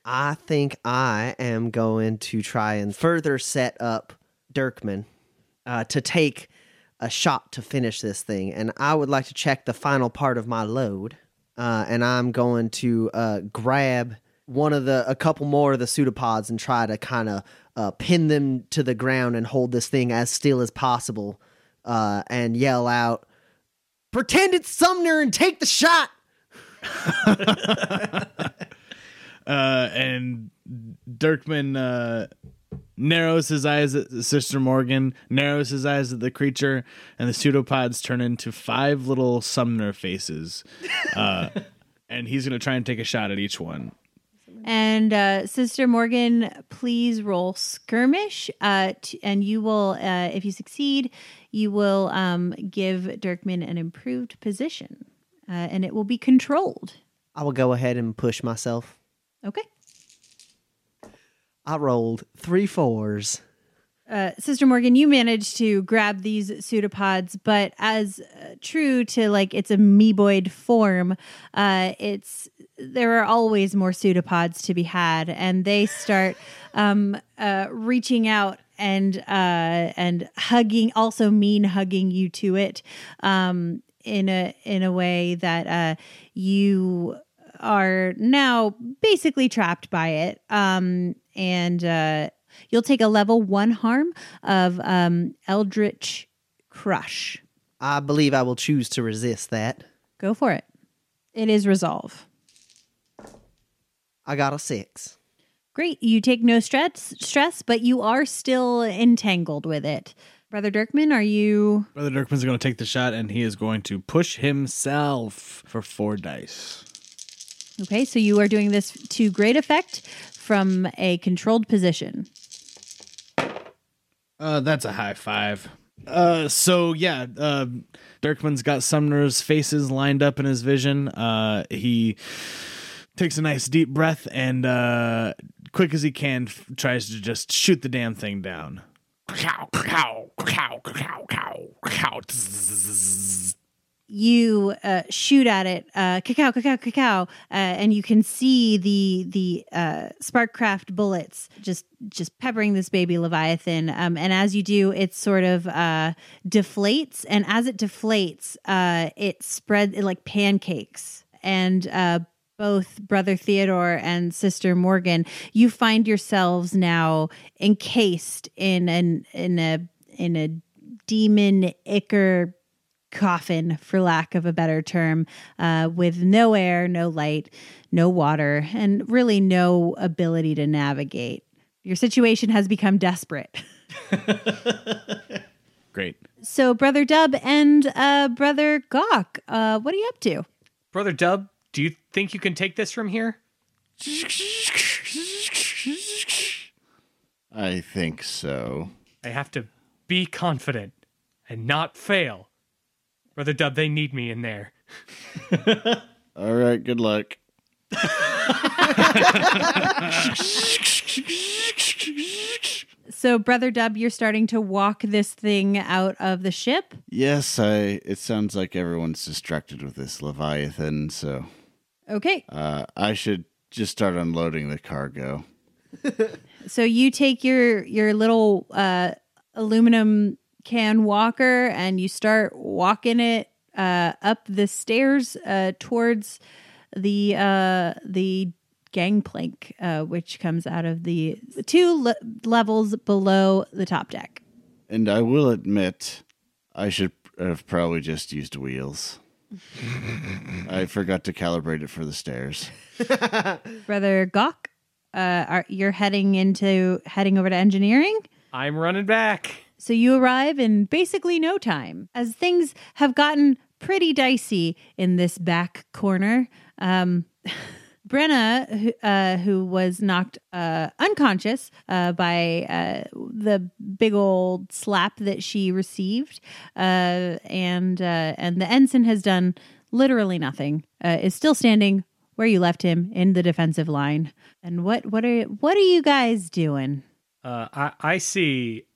Speaker 2: I think I am going to try and further set up Dirkman uh, to take a shot to finish this thing, and I would like to check the final part of my load. Uh, and I'm going to uh, grab one of the a couple more of the pseudopods and try to kind of uh, pin them to the ground and hold this thing as still as possible, uh, and yell out, "Pretend it's Sumner and take the shot!"
Speaker 7: Uh, and Dirkman uh, narrows his eyes at Sister Morgan, narrows his eyes at the creature, and the pseudopods turn into five little Sumner faces. Uh, and he's going to try and take a shot at each one.
Speaker 1: And uh, Sister Morgan, please roll skirmish. Uh, t- and you will, uh, if you succeed, you will um, give Dirkman an improved position. Uh, and it will be controlled.
Speaker 2: I will go ahead and push myself.
Speaker 1: Okay.
Speaker 2: I rolled three fours.
Speaker 1: Uh, Sister Morgan, you managed to grab these pseudopods, but as uh, true to like its amoeboid form, uh, it's there are always more pseudopods to be had, and they start um, uh, reaching out and uh, and hugging, also mean hugging you to it um, in a in a way that uh, you are now basically trapped by it, um, and uh, you'll take a level one harm of um, Eldritch Crush.
Speaker 2: I believe I will choose to resist that.
Speaker 1: Go for it. It is resolve.
Speaker 2: I got a six.
Speaker 1: Great. You take no stress, stress, but you are still entangled with it. Brother Dirkman, are you
Speaker 7: Brother Dirkman's going to take the shot, and he is going to push himself for four dice.
Speaker 1: okay? So you are doing this to great effect from a controlled position.
Speaker 7: Uh, that's a high five. Uh, so yeah, uh, Dirkman's got Sumner's faces lined up in his vision. Uh, he takes a nice deep breath and, uh, quick as he can, f- tries to just shoot the damn thing down.
Speaker 1: You uh, shoot at it, uh, cacao, cacao, cacao, uh, and you can see the the uh, Sparkcraft bullets just just peppering this baby leviathan. Um, and as you do, it sort of uh, deflates, and as it deflates, uh, it spreads it like pancakes, and uh, both brother Theodore and sister Morgan, you find yourselves now encased in an in a in a demon ichor coffin, for lack of a better term, uh, with no air, no light, no water, and really no ability to navigate. Your situation has become desperate.
Speaker 7: Great.
Speaker 1: So, Brother Dub and uh, Brother Gawk, uh, what are you up to?
Speaker 6: Brother Dub, do you think you can take this from here?
Speaker 5: I think so.
Speaker 6: I have to be confident and not fail. Brother Dub, they need me in there.
Speaker 5: All right, good luck.
Speaker 1: So, Brother Dub, you're starting to walk this thing out of the ship.
Speaker 5: Yes, I. It sounds like everyone's distracted with this leviathan, so
Speaker 1: Okay.
Speaker 5: uh, I should just start unloading the cargo.
Speaker 1: So you take your your little uh, aluminum can walker and you start walking it uh, up the stairs uh, towards the uh, the gangplank, uh, which comes out of the two le- levels below the top deck.
Speaker 5: And I will admit, I should have probably just used wheels. I forgot to calibrate it for the stairs.
Speaker 1: Brother Gawk, uh, are you're heading into heading over to engineering?
Speaker 6: I'm running back.
Speaker 1: So you arrive in basically no time. As things have gotten pretty dicey in this back corner, um, Brenna, who, uh, who was knocked uh, unconscious uh, by uh, the big old slap that she received, uh, and uh, and the ensign has done literally nothing. Is still standing where you left him in the defensive line. And what what are what are you guys doing?
Speaker 6: I, I see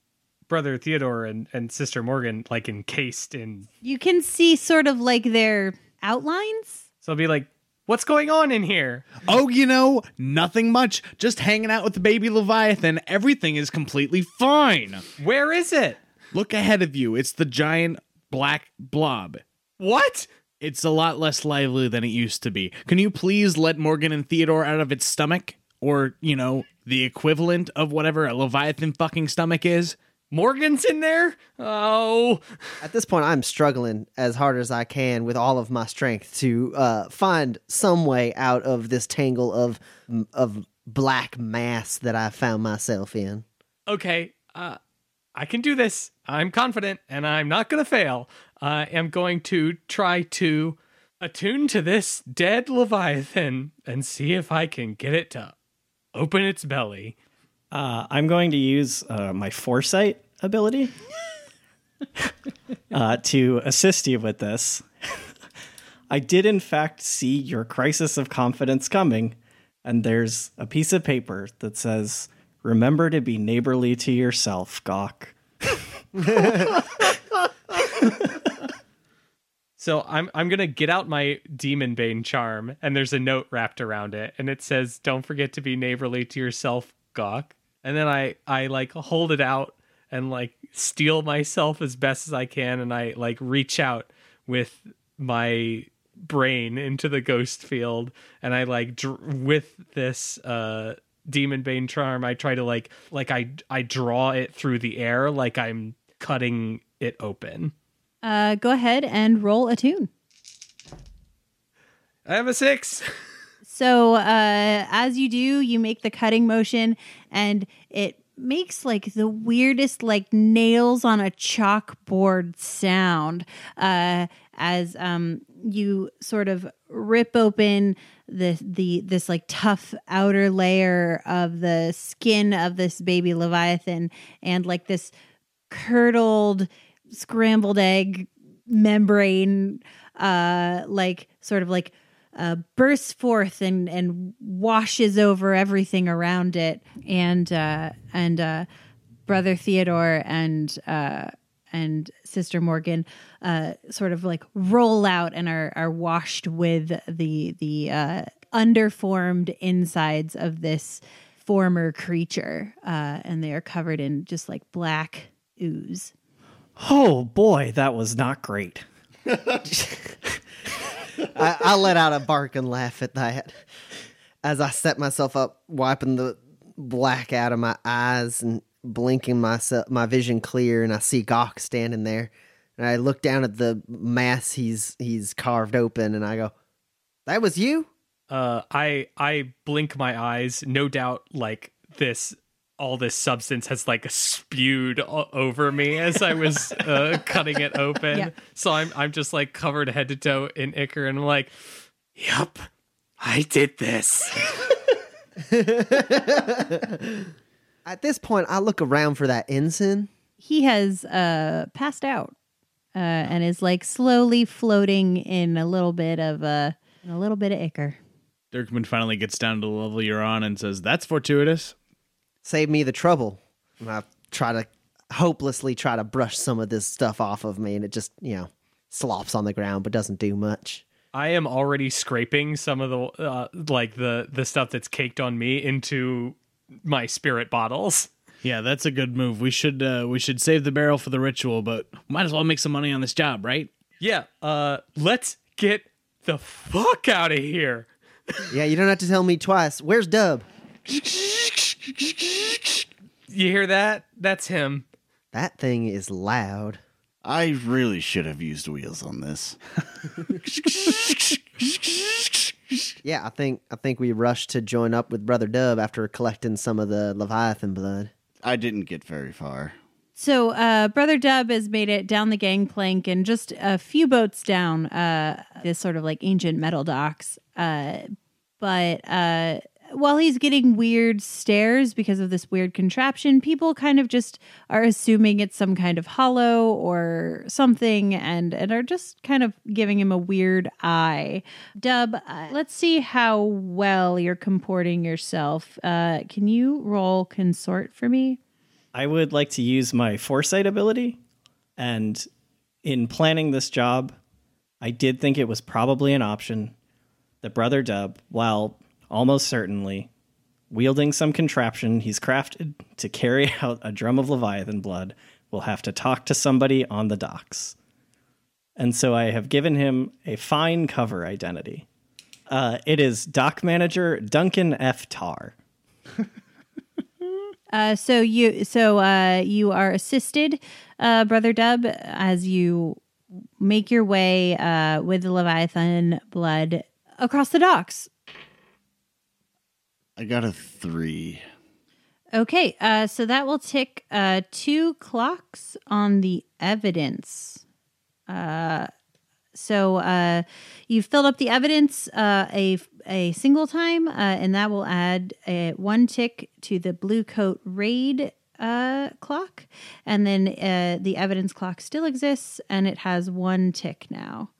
Speaker 6: Brother Theodore and, and Sister Morgan like encased in.
Speaker 1: You can see sort of like their outlines.
Speaker 6: So I'll be like, what's going on in here?
Speaker 7: Oh, you know, nothing much. Just hanging out with the baby leviathan. Everything is completely fine.
Speaker 6: Where is it?
Speaker 7: Look ahead of you. It's the giant black blob.
Speaker 6: What?
Speaker 7: It's a lot less lively than it used to be. Can you please let Morgan and Theodore out of its stomach? Or, you know, the equivalent of whatever a Leviathan fucking stomach is?
Speaker 6: Morgan's in there? Oh.
Speaker 2: At this point, I'm struggling as hard as I can with all of my strength to uh, find some way out of this tangle of of black mass that I found myself in.
Speaker 6: Okay. Uh, I can do this. I'm confident and I'm not going to fail. I am going to try to attune to this dead Leviathan and see if I can get it to open its belly.
Speaker 4: Uh, I'm going to use uh, my foresight ability uh, to assist you with this. I did, in fact, see your crisis of confidence coming, and there's a piece of paper that says, Remember to be neighborly to yourself, Gawk.
Speaker 6: So I'm I'm gonna get out my demon bane charm, and there's a note wrapped around it, and it says, "Don't forget to be neighborly to yourself, Gawk." And then I I like hold it out and like steel myself as best as I can, and I like reach out with my brain into the ghost field, and I like dr- with this uh demon bane charm, I try to like like I I draw it through the air like I'm cutting it open.
Speaker 1: Uh, go ahead and roll attune.
Speaker 6: I have a six.
Speaker 1: So uh, as you do, you make the cutting motion, and it makes like the weirdest like nails on a chalkboard sound uh, as um, you sort of rip open the the this like tough outer layer of the skin of this baby leviathan, and like this curdled scrambled egg membrane uh like sort of like uh bursts forth and and washes over everything around it. And uh and uh brother theodore and uh and sister morgan uh sort of like roll out and are are washed with the the uh underformed insides of this former creature. Uh and they are covered in just like black ooze.
Speaker 4: Oh boy, that was not great.
Speaker 2: I, I let out a bark and laugh at that as I set myself up, wiping the black out of my eyes and blinking myself, my vision clear, and I see Gawk standing there. And I look down at the mass he's he's carved open, and I go, "That was you."
Speaker 6: Uh, I I blink my eyes. No doubt, like this, all this substance has like spewed o- over me as I was uh, cutting it open.
Speaker 1: Yeah.
Speaker 6: So I'm I'm just like covered head to toe in ichor, and I'm like, "Yep, I did this."
Speaker 2: At this point, I look around for that ensign.
Speaker 1: he has uh passed out uh and is like slowly floating in a little bit of uh a little bit of ichor
Speaker 7: Dirkman finally gets down to the level you're on and says, That's fortuitous.
Speaker 2: Save me the trouble. And I try to hopelessly try to brush some of this stuff off of me, and it just you know slops on the ground, but doesn't do much.
Speaker 6: I am already scraping some of the uh, like the the stuff that's caked on me into my spirit bottles.
Speaker 7: Yeah, that's a good move. We should uh, we should save the barrel for the ritual, but might as well make some money on this job, right?
Speaker 6: Yeah, uh, let's get the fuck out of here.
Speaker 2: Yeah, you don't have to tell me twice. Where's Dub?
Speaker 6: You hear that? That's him.
Speaker 2: That thing is loud.
Speaker 5: I really should have used wheels on this.
Speaker 2: Yeah, I think I think we rushed to join up with Brother Dub after collecting some of the Leviathan blood.
Speaker 5: I didn't get very far.
Speaker 1: so uh brother dub has made it down the gangplank and just a few boats down uh this sort of like ancient metal docks uh but uh while he's getting weird stares because of this weird contraption, people kind of just are assuming it's some kind of hollow or something and, and are just kind of giving him a weird eye. Dub, uh, let's see how well you're comporting yourself. Uh, can you roll consort for me?
Speaker 4: I would like to use my foresight ability. And in planning this job, I did think it was probably an option that Brother Dub, while almost certainly wielding some contraption he's crafted to carry out a drum of Leviathan blood, will have to talk to somebody on the docks. And so I have given him a fine cover identity. Uh, it is dock manager Duncan F. Tar.
Speaker 1: Uh, so you so uh, you are assisted, uh, brother Dub, as you make your way uh, with the Leviathan blood across the docks.
Speaker 5: I got a three.
Speaker 1: Okay, uh, so that will tick uh, two clocks on the evidence. Uh, so uh, you've filled up the evidence uh, a a single time, uh, and that will add a one tick to the blue coat raid clock, and then the evidence clock still exists, and it has one tick now.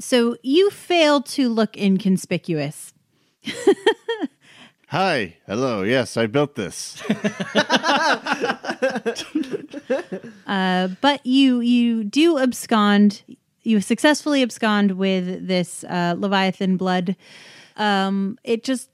Speaker 1: So you failed to look inconspicuous.
Speaker 5: Hi. Hello. Yes, I built this.
Speaker 1: Uh, but you you do abscond. You successfully abscond with this uh, Leviathan blood. Um, it just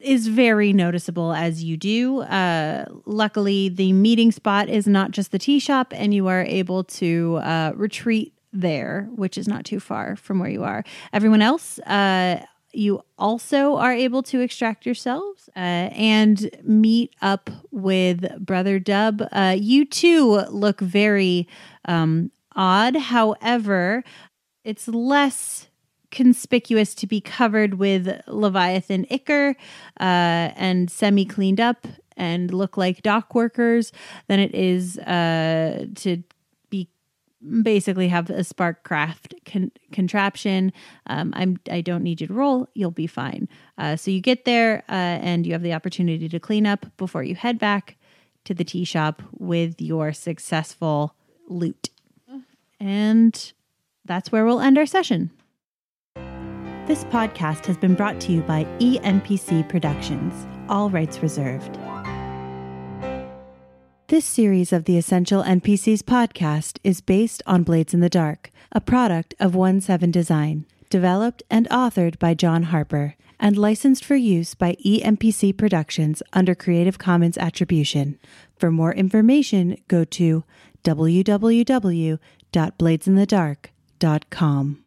Speaker 1: is very noticeable as you do. Uh, luckily, the meeting spot is not just the tea shop, and you are able to uh, retreat there, which is not too far from where you are. Everyone else, uh, you also are able to extract yourselves uh, and meet up with Brother Dub. Uh, you too look very um, odd. However, it's less conspicuous to be covered with Leviathan ichor uh, and semi cleaned up and look like dock workers than it is uh, to basically have a spark craft con- contraption. Um, I'm I don't need you to roll. You'll be fine. Uh, so you get there uh, and you have the opportunity to clean up before you head back to the tea shop with your successful loot. And that's where we'll end our session. This podcast has been brought to you by ENPC Productions, all rights reserved. This series of the Essential NPCs podcast is based on Blades in the Dark, a product of 1 7 Design, developed and authored by John Harper, and licensed for use by ENPC Productions under Creative Commons Attribution. For more information, go to www.bladesinthedark.com.